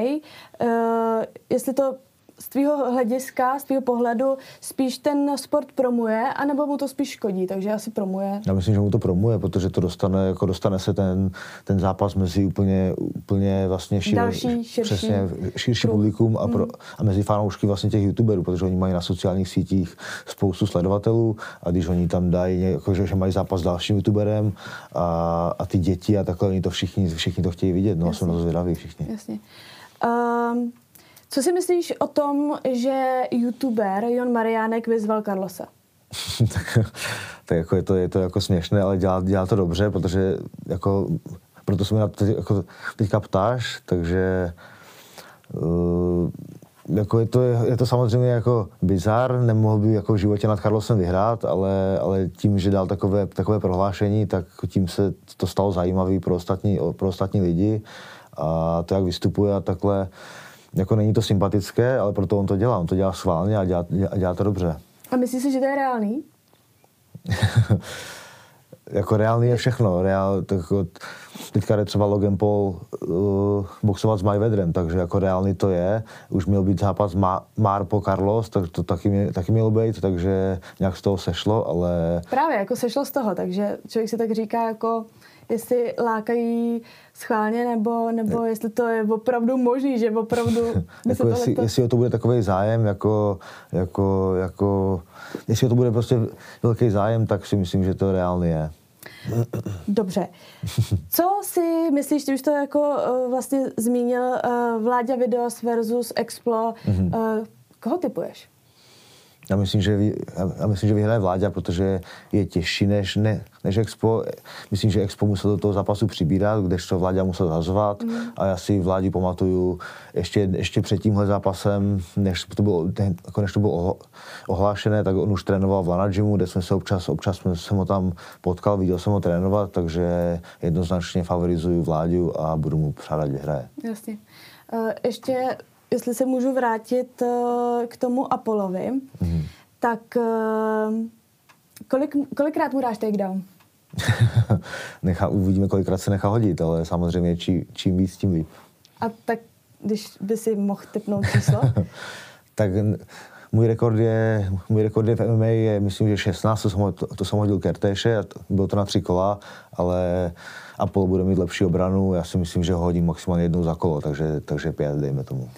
Speaker 1: jestli to z tvého hlediska, z tvého pohledu spíš ten sport promuje, anebo mu to spíš škodí, takže asi promuje.
Speaker 2: Já myslím, že mu to promuje, protože to dostane, jako dostane se ten, ten zápas mezi úplně, úplně vlastně
Speaker 1: šir, Další, širší,
Speaker 2: přesně, širší publikum a, pro, mm. a mezi fanoušky vlastně těch youtuberů, protože oni mají na sociálních sítích spoustu sledovatelů a když oni tam dají, jako, že, že mají zápas s dalším youtuberem a, a ty děti a takhle, oni to všichni, všichni to chtějí vidět, no Jasně. a jsou na to zvědaví všichni.
Speaker 1: Jasně. Um, co si myslíš o tom, že youtuber Jon Mariánek vyzval Carlosa?
Speaker 2: tak, jako je, to, je to jako směšné, ale dělá, dělá to dobře, protože jako, proto se na to teď, jako, teďka ptáš, takže uh, jako je, to, je to samozřejmě jako bizar, nemohl by jako v životě nad Carlosem vyhrát, ale, ale tím, že dal takové, takové prohlášení, tak tím se to stalo zajímavý pro ostatní, pro ostatní lidi a to, jak vystupuje a takhle, jako není to sympatické, ale proto on to dělá. On to dělá schválně a dělá, a dělá to dobře.
Speaker 1: A myslíš si, že to je reálný?
Speaker 2: jako reálný je všechno. Reál, tak teďka jde třeba Logan Paul uh, boxovat s Mayvedrem, takže jako reálný to je. Už měl být zápas Ma- Marpo Carlos, tak to taky, mě, taky mělo být, takže nějak z toho sešlo, ale...
Speaker 1: Právě, jako sešlo z toho, takže člověk si tak říká jako jestli lákají schválně, nebo, nebo ne. jestli to je opravdu možný, že opravdu...
Speaker 2: jako jestli, to... jestli o to bude takový zájem, jako, jako, jako, jestli o to bude prostě velký zájem, tak si myslím, že to reálně je.
Speaker 1: Dobře. Co si myslíš, ty už to jako uh, vlastně zmínil, uh, Vláďa Videos versus Explo, mm-hmm. uh, koho typuješ?
Speaker 2: Já myslím, že, vy, já myslím, že vyhraje Vláďa, protože je těžší než, ne, než Expo. Myslím, že Expo musel do toho zápasu přibírat, kdežto Vláďa musel zazvat. Mm. A já si Vládi pamatuju ještě, ještě před tímhle zápasem, než to bylo, jako než to bylo ohlášené, tak on už trénoval v Lana Gymu, kde jsme se občas, občas jsem ho tam potkal, viděl jsem ho trénovat, takže jednoznačně favorizuju Vláďu a budu mu přádat, vyhraje.
Speaker 1: Jasně. Uh, ještě jestli se můžu vrátit uh, k tomu Apolovi, mm. tak uh, kolik, kolikrát mu dáš takedown?
Speaker 2: nechá, uvidíme, kolikrát se nechá hodit, ale samozřejmě či, čím víc, tím líp.
Speaker 1: A tak když by si mohl typnout číslo?
Speaker 2: tak můj rekord je, můj rekord je v MMA je, myslím, že 16, to jsem, to, to jsem hodil Kertéše, a bylo to na tři kola, ale Apollo bude mít lepší obranu, já si myslím, že ho hodím maximálně jednou za kolo, takže, takže pět, dejme tomu.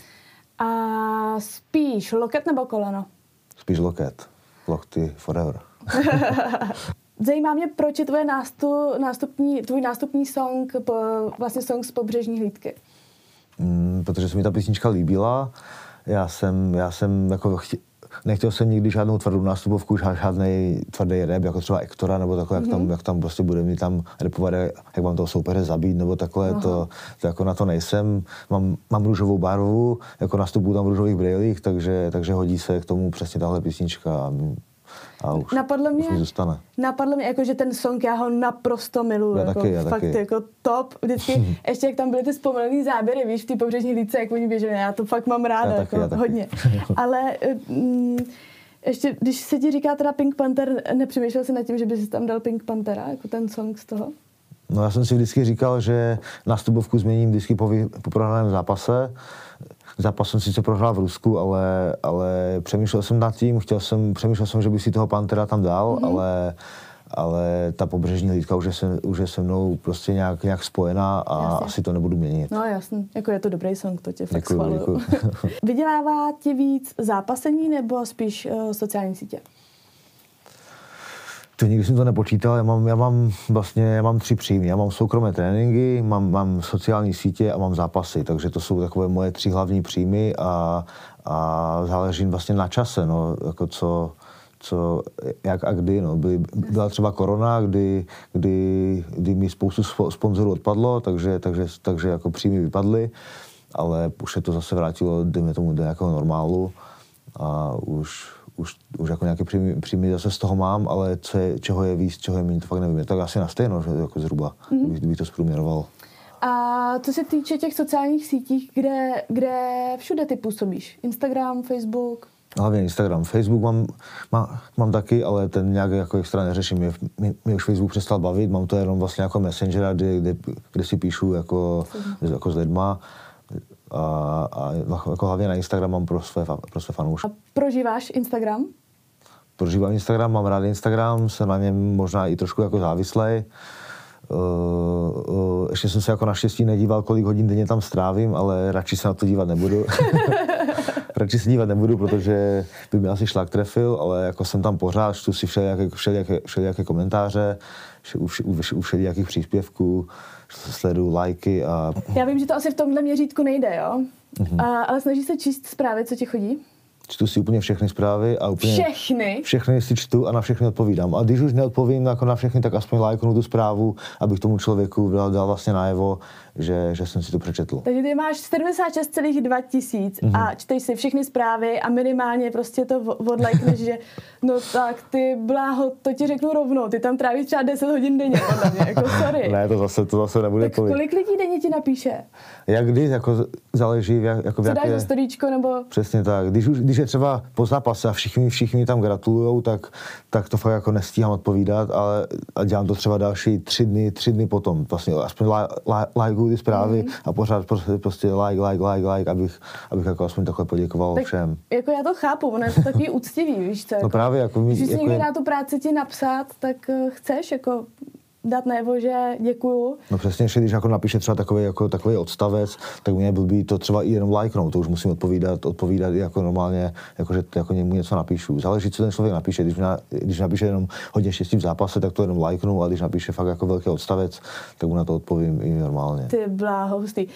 Speaker 1: A spíš loket nebo koleno?
Speaker 2: Spíš loket. Lokty forever.
Speaker 1: Zajímá mě, proč je tvoje nástup, nástupní, tvůj nástupní song, po, vlastně song z pobřežní hlídky.
Speaker 2: Mm, protože se mi ta písnička líbila. Já jsem, já jsem jako chtě, nechtěl jsem nikdy žádnou tvrdou nástupovku, žádný tvrdý rap, jako třeba Ektora, nebo takhle, mm-hmm. jak, tam, mhm. jak tam prostě bude mi tam repovat, jak mám toho soupeře zabít, nebo takhle, to, to, jako na to nejsem. Mám, mám růžovou barvu, jako nastupuju tam v růžových brýlích, takže, takže hodí se k tomu přesně tahle písnička a už, napadlo mě, už zůstane.
Speaker 1: Napadlo mě, jako, že ten song, já ho naprosto miluji.
Speaker 2: Já jako, taky, já
Speaker 1: fakt
Speaker 2: taky.
Speaker 1: jako top. Vždycky, ještě jak tam byly ty zpomalený záběry, víš, v té pobřežní líce, jak oni běželi, já to fakt mám ráda, já taky, jako, já hodně. Ale mm, ještě, když se ti říká teda Pink Panther, nepřemýšlel jsi nad tím, že bys tam dal Pink Panthera, jako ten song z toho?
Speaker 2: No já jsem si vždycky říkal, že nástupovku změním vždycky po, po prohraném zápase, zápas jsem sice prohrál v Rusku, ale, ale přemýšlel jsem nad tím, chtěl jsem, přemýšlel jsem, že bych si toho Pantera tam dal, mm-hmm. ale ale ta pobřežní hlídka už je se, už je se mnou prostě nějak, nějak spojená a
Speaker 1: Jasně.
Speaker 2: asi to nebudu měnit.
Speaker 1: No jasný, jako je to dobrý song, to tě fakt
Speaker 2: Děkuju, děkuju.
Speaker 1: Vydělává ti víc zápasení nebo spíš uh, sociální sítě?
Speaker 2: To nikdy jsem to nepočítal, já mám, já mám vlastně já mám tři příjmy. Já mám soukromé tréninky, mám, mám sociální sítě a mám zápasy, takže to jsou takové moje tři hlavní příjmy a, a záleží vlastně na čase, no, jako co, co, jak a kdy. No. Byly, byla třeba korona, kdy, kdy, kdy mi spoustu spo- sponzorů odpadlo, takže, takže, takže jako příjmy vypadly, ale už se to zase vrátilo, dejme tomu, do nějakého normálu a už, už, už jako nějaké příjmy, příjmy zase z toho mám, ale co je, čeho je víc, čeho je méně, to fakt nevím. Je to asi na stejno, že jako zhruba, mm-hmm. kdyby, kdyby to zprůměroval.
Speaker 1: A co se týče těch sociálních sítích, kde, kde všude ty působíš? Instagram, Facebook?
Speaker 2: Hlavně Instagram. Facebook mám, má, mám taky, ale ten nějak jako extra neřeším. Mě, mě, mě už Facebook přestal bavit, mám to jenom vlastně jako Messengera, kde, kde, kde si píšu jako, jako s lidma. A, a jako hlavně na Instagram mám pro své, pro své fanoušky.
Speaker 1: A prožíváš Instagram?
Speaker 2: Prožívám Instagram, mám rád Instagram, jsem na něm možná i trošku jako závislej. Uh, uh, ještě jsem se jako naštěstí nedíval, kolik hodin denně tam strávím, ale radši se na to dívat nebudu. radši se dívat nebudu, protože by mi asi šlak trefil, ale jako jsem tam pořád, čtu si všelijaké, všelijaké, všelijaké komentáře, u, vš- u, vš- u všelijakých příspěvků, sleduju lajky a
Speaker 1: Já vím, že to asi v tomhle měřítku nejde, jo?
Speaker 2: Mhm.
Speaker 1: A, ale snažíš se číst zprávy, co ti chodí?
Speaker 2: čtu si úplně všechny zprávy a úplně...
Speaker 1: Všechny?
Speaker 2: Všechny si čtu a na všechny odpovídám. A když už neodpovím jako na všechny, tak aspoň lajknu tu zprávu, abych tomu člověku dal, dal vlastně najevo, že, že jsem si to přečetl.
Speaker 1: Takže ty máš 76,2 tisíc
Speaker 2: Mhm.
Speaker 1: a čteš si všechny zprávy a minimálně prostě to odlajkneš, že no tak ty bláho, to ti řeknu rovnou, ty tam trávíš třeba 10 hodin denně, podle mě, jako sorry.
Speaker 2: Ne, to zase, to zase nebude
Speaker 1: tak
Speaker 2: tolik.
Speaker 1: kolik lidí denně ti napíše?
Speaker 2: Jak kdy, jako záleží, jak, jako
Speaker 1: Co dáš
Speaker 2: jaké...
Speaker 1: storíčko nebo...
Speaker 2: Přesně tak. Když, už, když je třeba po zápase a všichni, všichni tam gratulujou, tak, tak to fakt jako nestíhám odpovídat, ale a dělám to třeba další tři dny, tři dny potom. Vlastně aspoň la, lajkuju ty zprávy mm. a pořád prostě, prostě like, like, like, like, abych, abych jako aspoň takhle poděkoval
Speaker 1: Tak
Speaker 2: všem.
Speaker 1: jako já to chápu, ono je to takový úctivý, víš co?
Speaker 2: No
Speaker 1: Jako,
Speaker 2: právě jako, mi-
Speaker 1: když si
Speaker 2: jako
Speaker 1: někdo dá tu práci ti napsat, tak uh, chceš jako dát najevo, že děkuju.
Speaker 2: No přesně, ještě když jako napíše třeba takový, jako, takový odstavec, tak mě blbý to třeba i jenom lajknout, to už musím odpovídat, odpovídat jako normálně, jako že jako němu něco napíšu. Záleží, co ten člověk napíše. Když, na, když napíše jenom hodně štěstí v zápase, tak to jenom lajknu, a když napíše fakt jako velký odstavec, tak mu na to odpovím i normálně.
Speaker 1: Ty bláho, hustý.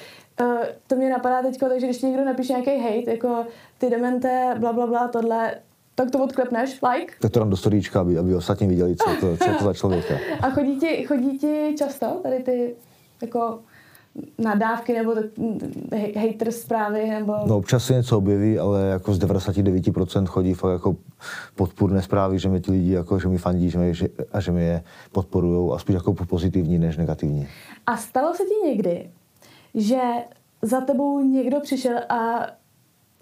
Speaker 1: Uh, to mě napadá teď, takže když někdo napíše nějaký hate, jako ty demente, bla, bla, bla, tohle, tak to odklepneš, like.
Speaker 2: Tak to dám do storíčka, aby, aby ostatní viděli, co, to, co je to za člověka.
Speaker 1: A chodí ti, chodí ti často tady ty jako nadávky nebo hej- hater zprávy nebo...
Speaker 2: No občas se něco objeví, ale jako z 99% chodí fakt jako podpůrné zprávy, že mi ti lidi jako, že mi fandí že mi, že, a že mi je podporují a spíš jako pozitivní než negativní.
Speaker 1: A stalo se ti někdy, že za tebou někdo přišel a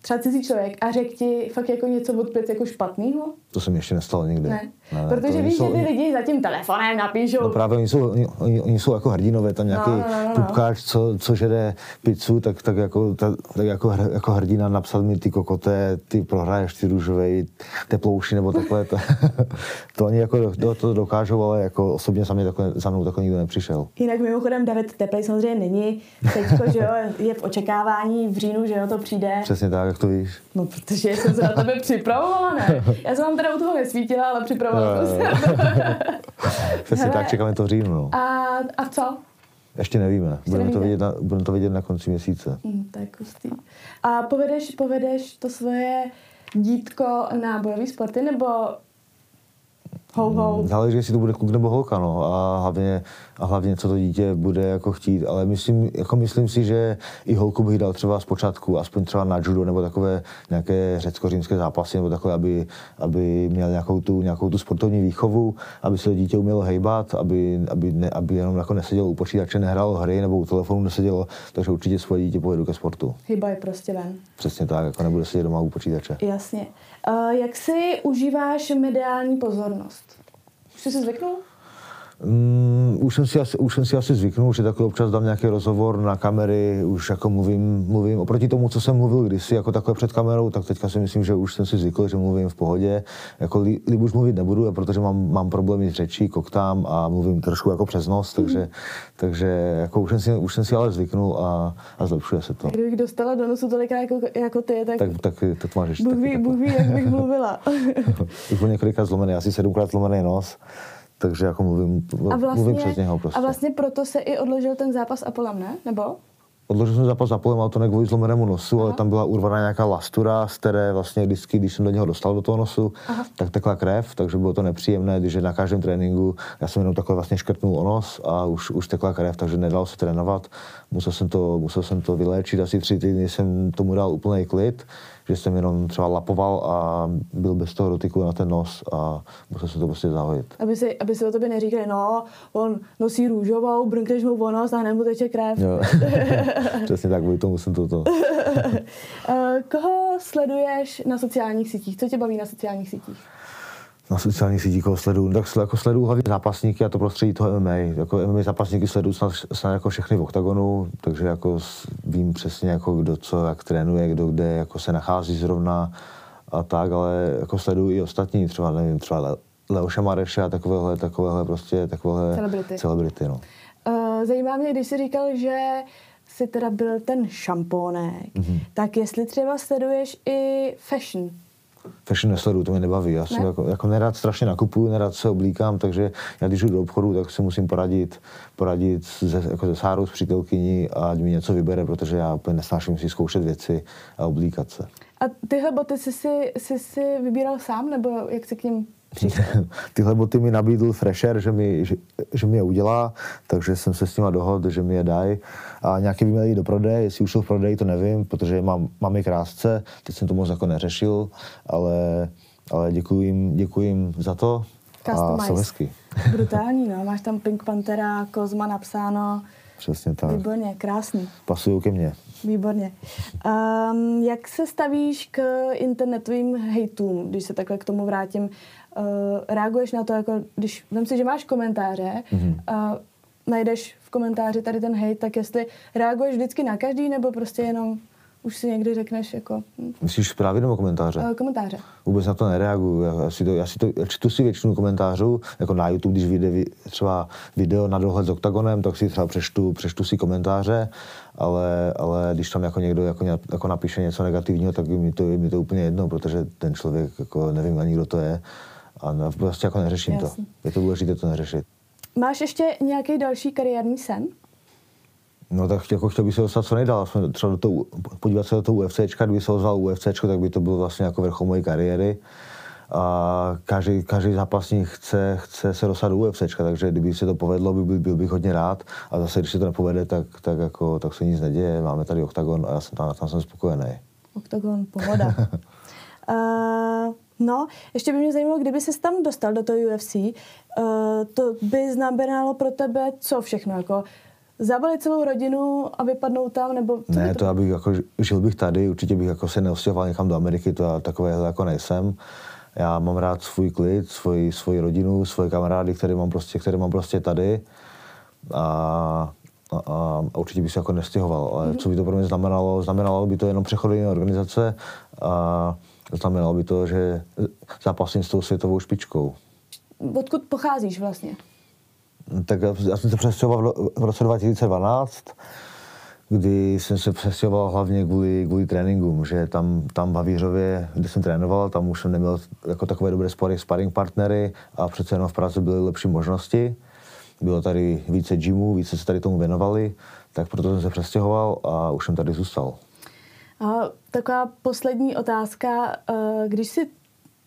Speaker 1: třeba cizí člověk a řekl ti fakt jako něco odpět jako špatného?
Speaker 2: To se mi ještě nestalo nikdy.
Speaker 1: Ne.
Speaker 2: Ne
Speaker 1: Protože
Speaker 2: to
Speaker 1: víš,
Speaker 2: jsou-
Speaker 1: že ty lidi za tím telefonem napíšou.
Speaker 2: No právě oni jsou, oni, oni, oni jsou jako hrdinové, tam nějaký
Speaker 1: No, no, no, no.
Speaker 2: pupkáč, co, co žere pizzu, tak, tak, jako, ta, tak jako, jako hrdina napsat mi ty kokoté, ty prohraješ ty růžové teplouši nebo takhle. To, to oni jako to, to dokážou, ale jako osobně za, mě takhle, za mnou takhle nikdo nepřišel.
Speaker 1: Jinak mimochodem David Teplej samozřejmě není. Teďko, že jo, je v očekávání v říjnu, že jo, to přijde.
Speaker 2: Přesně tak, jak to víš.
Speaker 1: No, protože jsem se na tebe připravovala, ne? Já jsem vám teda u toho nesvítila, ale připravovala
Speaker 2: Přesně tak, čekáme to v říjnu. No.
Speaker 1: A, a co?
Speaker 2: Ještě nevíme, budeme to,
Speaker 1: nevíte.
Speaker 2: vidět na, budeme to vidět na konci měsíce.
Speaker 1: Hm, to je hustý. A povedeš, povedeš to svoje dítko na bojové sporty, nebo hou, hou?
Speaker 2: Záleží, jestli to bude kluk nebo holka, no. A hlavně, a hlavně, co to dítě bude jako chtít. Ale myslím, jako myslím si, že i holku bych dal třeba z počátku, aspoň třeba na judo nebo takové nějaké řecko-římské zápasy, nebo takové, aby, aby měl nějakou tu, nějakou tu sportovní výchovu, aby se to dítě umělo hejbat, aby, aby, ne, aby jenom jako nesedělo u počítače, nehrálo hry nebo u telefonu nesedělo, takže určitě svoje dítě povedu ke sportu.
Speaker 1: Chyba je prostě ven.
Speaker 2: Přesně tak, jako nebude sedět doma u počítače.
Speaker 1: Jasně. Uh, jak si užíváš mediální pozornost? Už jsi si zvyknul?
Speaker 2: Mm, už, jsem si asi, už jsem si asi zvyknul, že takhle občas dám nějaký rozhovor na kamery, už jako mluvím, mluvím oproti tomu, co jsem mluvil kdysi, jako takhle před kamerou, tak teďka si myslím, že už jsem si zvykl, že mluvím v pohodě. Jako líb, líb už mluvit nebudu, protože mám, mám problémy s řečí, koktám a mluvím trošku jako přes nos, takže, mm. takže jako už, jsem si, už jsem si ale zvyknul a, a zlepšuje se to.
Speaker 1: Kdybych dostala do nosu tolikrát jako, jako ty, tak,
Speaker 2: tak, tak to, máš
Speaker 1: Bůh ví, Bůh ví, jak bych mluvila.
Speaker 2: už byl několikrát zlomený, asi sedmkrát zlomený nos takže jako mluvím, a vlastně, mluvím přes něho prostě.
Speaker 1: A vlastně proto se i odložil ten zápas Apolem, ne? Nebo?
Speaker 2: Odložil jsem zápas Apolem, ale to ne kvůli zlomenému nosu, Aha. ale tam byla urvaná nějaká lastura, z které vlastně vždycky, když jsem do něho dostal do toho nosu, Aha. tak tekla krev, takže bylo to nepříjemné, když na každém tréninku já jsem jenom takhle vlastně škrtnul o nos a už, už tekla krev, takže nedalo se trénovat. Musel jsem to, musel jsem to vyléčit, asi tři týdny jsem tomu dal úplný klid že jsem jenom třeba lapoval a byl bez toho dotyku na ten nos a musel se to prostě zahojit.
Speaker 1: Aby si, aby si o tobě neříkali, no, on nosí růžovou, brnkneš mu o nos a hned mu teče krev. Jo.
Speaker 2: Přesně tak, kvůli tomu jsem toto.
Speaker 1: Eh, koho sleduješ na sociálních sítích? Co tě baví na sociálních sítích?
Speaker 2: Na sociálních sítích koho sleduju, tak jako sleduju hlavně zápasníky a to prostředí toho MMA. Jako MMA zápasníky sleduju snad, snad jako všechny v oktagonu, takže jako vím přesně, jako kdo co, jak trénuje, kdo kde jako se nachází zrovna a tak, ale jako sleduju i ostatní, třeba nevím, třeba Leoša Mareše a takovéhle, takovéhle prostě, takovéhle
Speaker 1: celebrity.
Speaker 2: celebrity no.
Speaker 1: uh, zajímá mě, když jsi říkal, že si teda byl ten šampónek, mm-hmm. tak jestli třeba sleduješ i fashion,
Speaker 2: fashion nesleduju, to mě nebaví. Já jsem ne? jako, jako nerad strašně nakupuju, nerad se oblíkám, takže já když jdu do obchodu, tak si musím poradit, poradit se, jako se Sárou, s přítelkyní a ať mi něco vybere, protože já úplně nesnáším si zkoušet věci a oblíkat se.
Speaker 1: A tyhle boty jsi si, jsi si vybíral sám, nebo jak jsi k ním
Speaker 2: Tyhle boty mi nabídl Fresher, že mi, že, že mi je udělá, takže jsem se s nima dohodl, že mi je dají. A nějaký by měli do prodeje, jestli už jsou v prodeji, to nevím, protože mám, mám je krásce, teď jsem to moc jako neřešil, ale, ale děkuji jim, děkuji jim za to a jsou hezky.
Speaker 1: Brutální, no. Máš tam Pink Panthera, Kozma napsáno.
Speaker 2: Přesně tak.
Speaker 1: Výborně, krásný.
Speaker 2: Pasují ke mně.
Speaker 1: Výborně. Um, jak se stavíš k internetovým hejtům, když se takhle k tomu vrátím? Uh, reaguješ na to, jako když vem si, že máš komentáře, mm-hmm. uh, najdeš v komentáři tady ten hejt, tak jestli reaguješ vždycky na každý, nebo prostě jenom už si někdy řekneš jako...
Speaker 2: Hm. Myslíš zprávy nebo komentáře?
Speaker 1: Uh, komentáře.
Speaker 2: Vůbec na to nereaguju. Já si, to, já si to, čtu si většinu komentářů, jako na YouTube, když vyjde třeba video na dohled s OKTAGONem, tak si třeba přeštu, přeštu si komentáře, ale, ale když tam jako někdo jako, jako napíše něco negativního, tak mi to, mi to úplně jedno, protože ten člověk, jako nevím ani, kdo to je a prostě jako neřeším Jasně. to. Je to důležité to neřešit.
Speaker 1: Máš ještě nějaký další kariérní sen?
Speaker 2: No tak jako chtěl bych se dostat co nejdál, třeba do toho, podívat se do toho UFC, kdyby se ozval UFC, tak by to bylo vlastně jako vrchol mojí kariéry. A každý, každý zápasník chce, chce se dostat do UFC, takže kdyby se to povedlo, by, byl, byl bych hodně rád. A zase, když se to nepovede, tak, tak, jako, tak se nic neděje. Máme tady OKTAGON a já jsem tam, tam jsem spokojený.
Speaker 1: OKTAGON, pohoda. uh, no, ještě by mě zajímalo, kdyby se tam dostal do toho UFC, uh, to by znamenalo pro tebe co všechno? Jako zabalit celou rodinu a vypadnout tam, nebo...
Speaker 2: Ne, to, to abych jako, žil bych tady, určitě bych jako se neostěhoval někam do Ameriky, to já takové jako nejsem. Já mám rád svůj klid, svoji, svoji rodinu, svoje kamarády, které mám prostě, které mám prostě tady. A, a, a určitě bych se jako nestěhoval. Ale mm-hmm. co by to pro mě znamenalo? Znamenalo by to jenom přechod jiné organizace a znamenalo by to, že zápasím s tou světovou špičkou.
Speaker 1: Odkud pocházíš vlastně?
Speaker 2: Tak já jsem se přestěhoval v roce 2012, kdy jsem se přestěhoval hlavně kvůli, kvůli tréninkům, že tam, tam v Havířově, kde jsem trénoval, tam už jsem neměl jako takové dobré spory, sparring partnery a přece jenom v Praze byly lepší možnosti. Bylo tady více gymů, více se tady tomu věnovali, tak proto jsem se přestěhoval a už jsem tady zůstal.
Speaker 1: A taková poslední otázka, eh, když si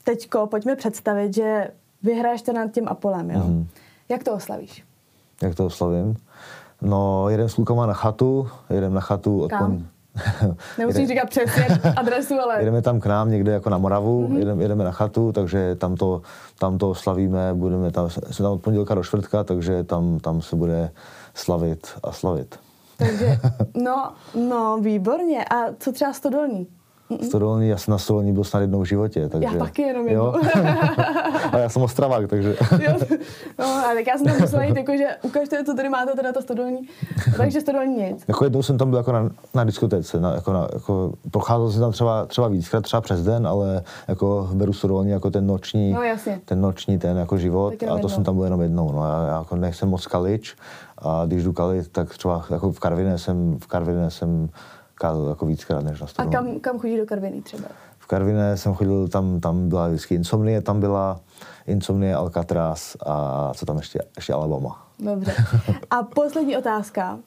Speaker 1: teďko pojďme představit, že vyhraješ to nad tím Apolem, jo? Mm-hmm. Jak to oslavíš?
Speaker 2: Jak to oslavím? No, jeden s klukama na chatu, jedem na chatu.
Speaker 1: Kam? Nemusíš říkat přesně adresu, ale...
Speaker 2: Jedeme tam k nám někde jako na Moravu, mm-hmm. jedeme, jedeme na chatu, takže tam to, tam to slavíme, budeme tam, jsme tam od pondělka do čtvrtka, takže tam, tam se bude slavit a slavit.
Speaker 1: Takže, no, no, výborně. A co třeba Stodolní?
Speaker 2: Stodolní, já jsem na Stodolní byl snad jednou v životě. Takže,
Speaker 1: já taky jenom jednou. Jo?
Speaker 2: a já jsem ostravák, takže...
Speaker 1: jo, no, a tak já jsem tam musela jít, jako, že ukažte, co tady máte, teda to Stodolní. Takže Stodolní nic.
Speaker 2: Jako jednou jsem tam byl jako na, na diskotéce, na, jako, na, jako, procházel jsem tam třeba, třeba víckrát, třeba přes den, ale jako beru Stodolní jako ten noční,
Speaker 1: no, jasně.
Speaker 2: ten noční ten jako život a to jednou. jsem tam byl jenom jednou. No, já, já jako nejsem moc kalič a když jdu kalit, tak třeba jako v Karviné jsem, v Karviné jsem kázal jako víckrát než na
Speaker 1: A kam, kam chodí do Karviny třeba?
Speaker 2: V Karviné jsem chodil, tam, tam byla vždycky Insomnie, tam byla Insomnie, Alcatraz a co tam ještě, ještě Alabama.
Speaker 1: Dobře. A poslední otázka,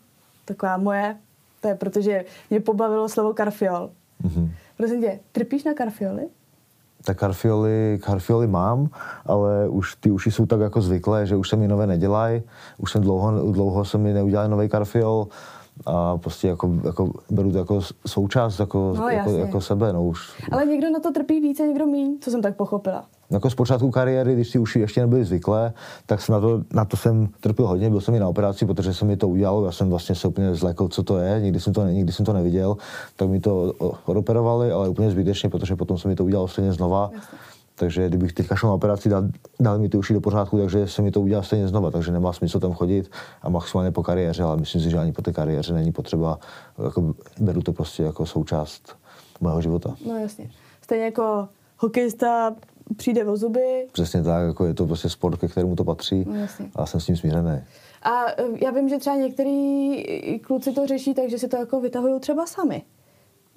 Speaker 1: taková moje, to je protože mě pobavilo slovo karfiol. Mm-hmm. Prosím tě, trpíš na karfioly?
Speaker 2: Tak karfioly, karfioly mám, ale už ty uši jsou tak jako zvyklé, že už se mi nové nedělají. Už jsem dlouho, dlouho se mi neudělal nový karfiol a prostě jako, jako beru to jako součást jako, no, jako, jako sebe. No, už.
Speaker 1: Ale někdo na to trpí více, někdo míň, co jsem tak pochopila.
Speaker 2: Jako z počátku kariéry, když si uši ještě nebyly zvyklé, tak jsem na to, na to jsem trpěl hodně, byl jsem i na operaci, protože jsem mi to udělal, já jsem vlastně se úplně zlekl, co to je, nikdy jsem to, nikdy jsem to neviděl, tak mi to odoperovali, ale úplně zbytečně, protože potom jsem mi to udělal stejně znova. Jasně takže kdybych teďka šel na operaci, dal, dal mi ty uši do pořádku, takže se mi to udělá stejně znova, takže nemá smysl tam chodit a maximálně po kariéře, ale myslím si, že ani po té kariéře není potřeba, jako, beru to prostě jako součást mého života.
Speaker 1: No jasně. Stejně jako hokejista přijde o zuby.
Speaker 2: Přesně tak, jako je to prostě sport, ke kterému to patří no, jasně. a jsem s tím smířený.
Speaker 1: A eh, já vím, že třeba některý kluci to řeší tak, že si to jako vytahují třeba sami.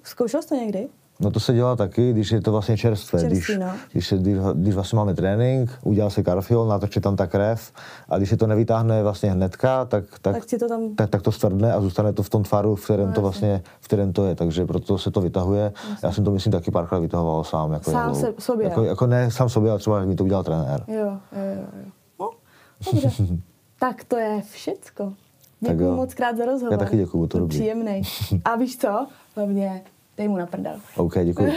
Speaker 1: Zkoušel jsi to někdy?
Speaker 2: No to se dělá taky, když je to vlastně čerstvé. Čerstvý, když, no. když, se, když, když vlastně máme trénink, udělá se karfiol, natočí tam ta krev a když se to nevytáhne vlastně hnedka, tak, tak,
Speaker 1: tak, to, tam...
Speaker 2: tak, tak to stvrdne a zůstane to v tom tvaru, v kterém, no, to, vlastně, v kterém to je. Takže proto se to vytahuje. Jasně. Já jsem to myslím taky párkrát vytahoval sám. Jako
Speaker 1: sám se, sobě?
Speaker 2: Jako, jako, ne sám sobě, ale třeba mi to udělal trenér.
Speaker 1: Jo, jo, jo. jo. No, dobře. tak to je všecko. Děkuji moc krát za rozhovor.
Speaker 2: Já taky děkuji, to.
Speaker 1: Příjemný. A víš co? Hlavně dej mu na prdel.
Speaker 2: OK, děkuji.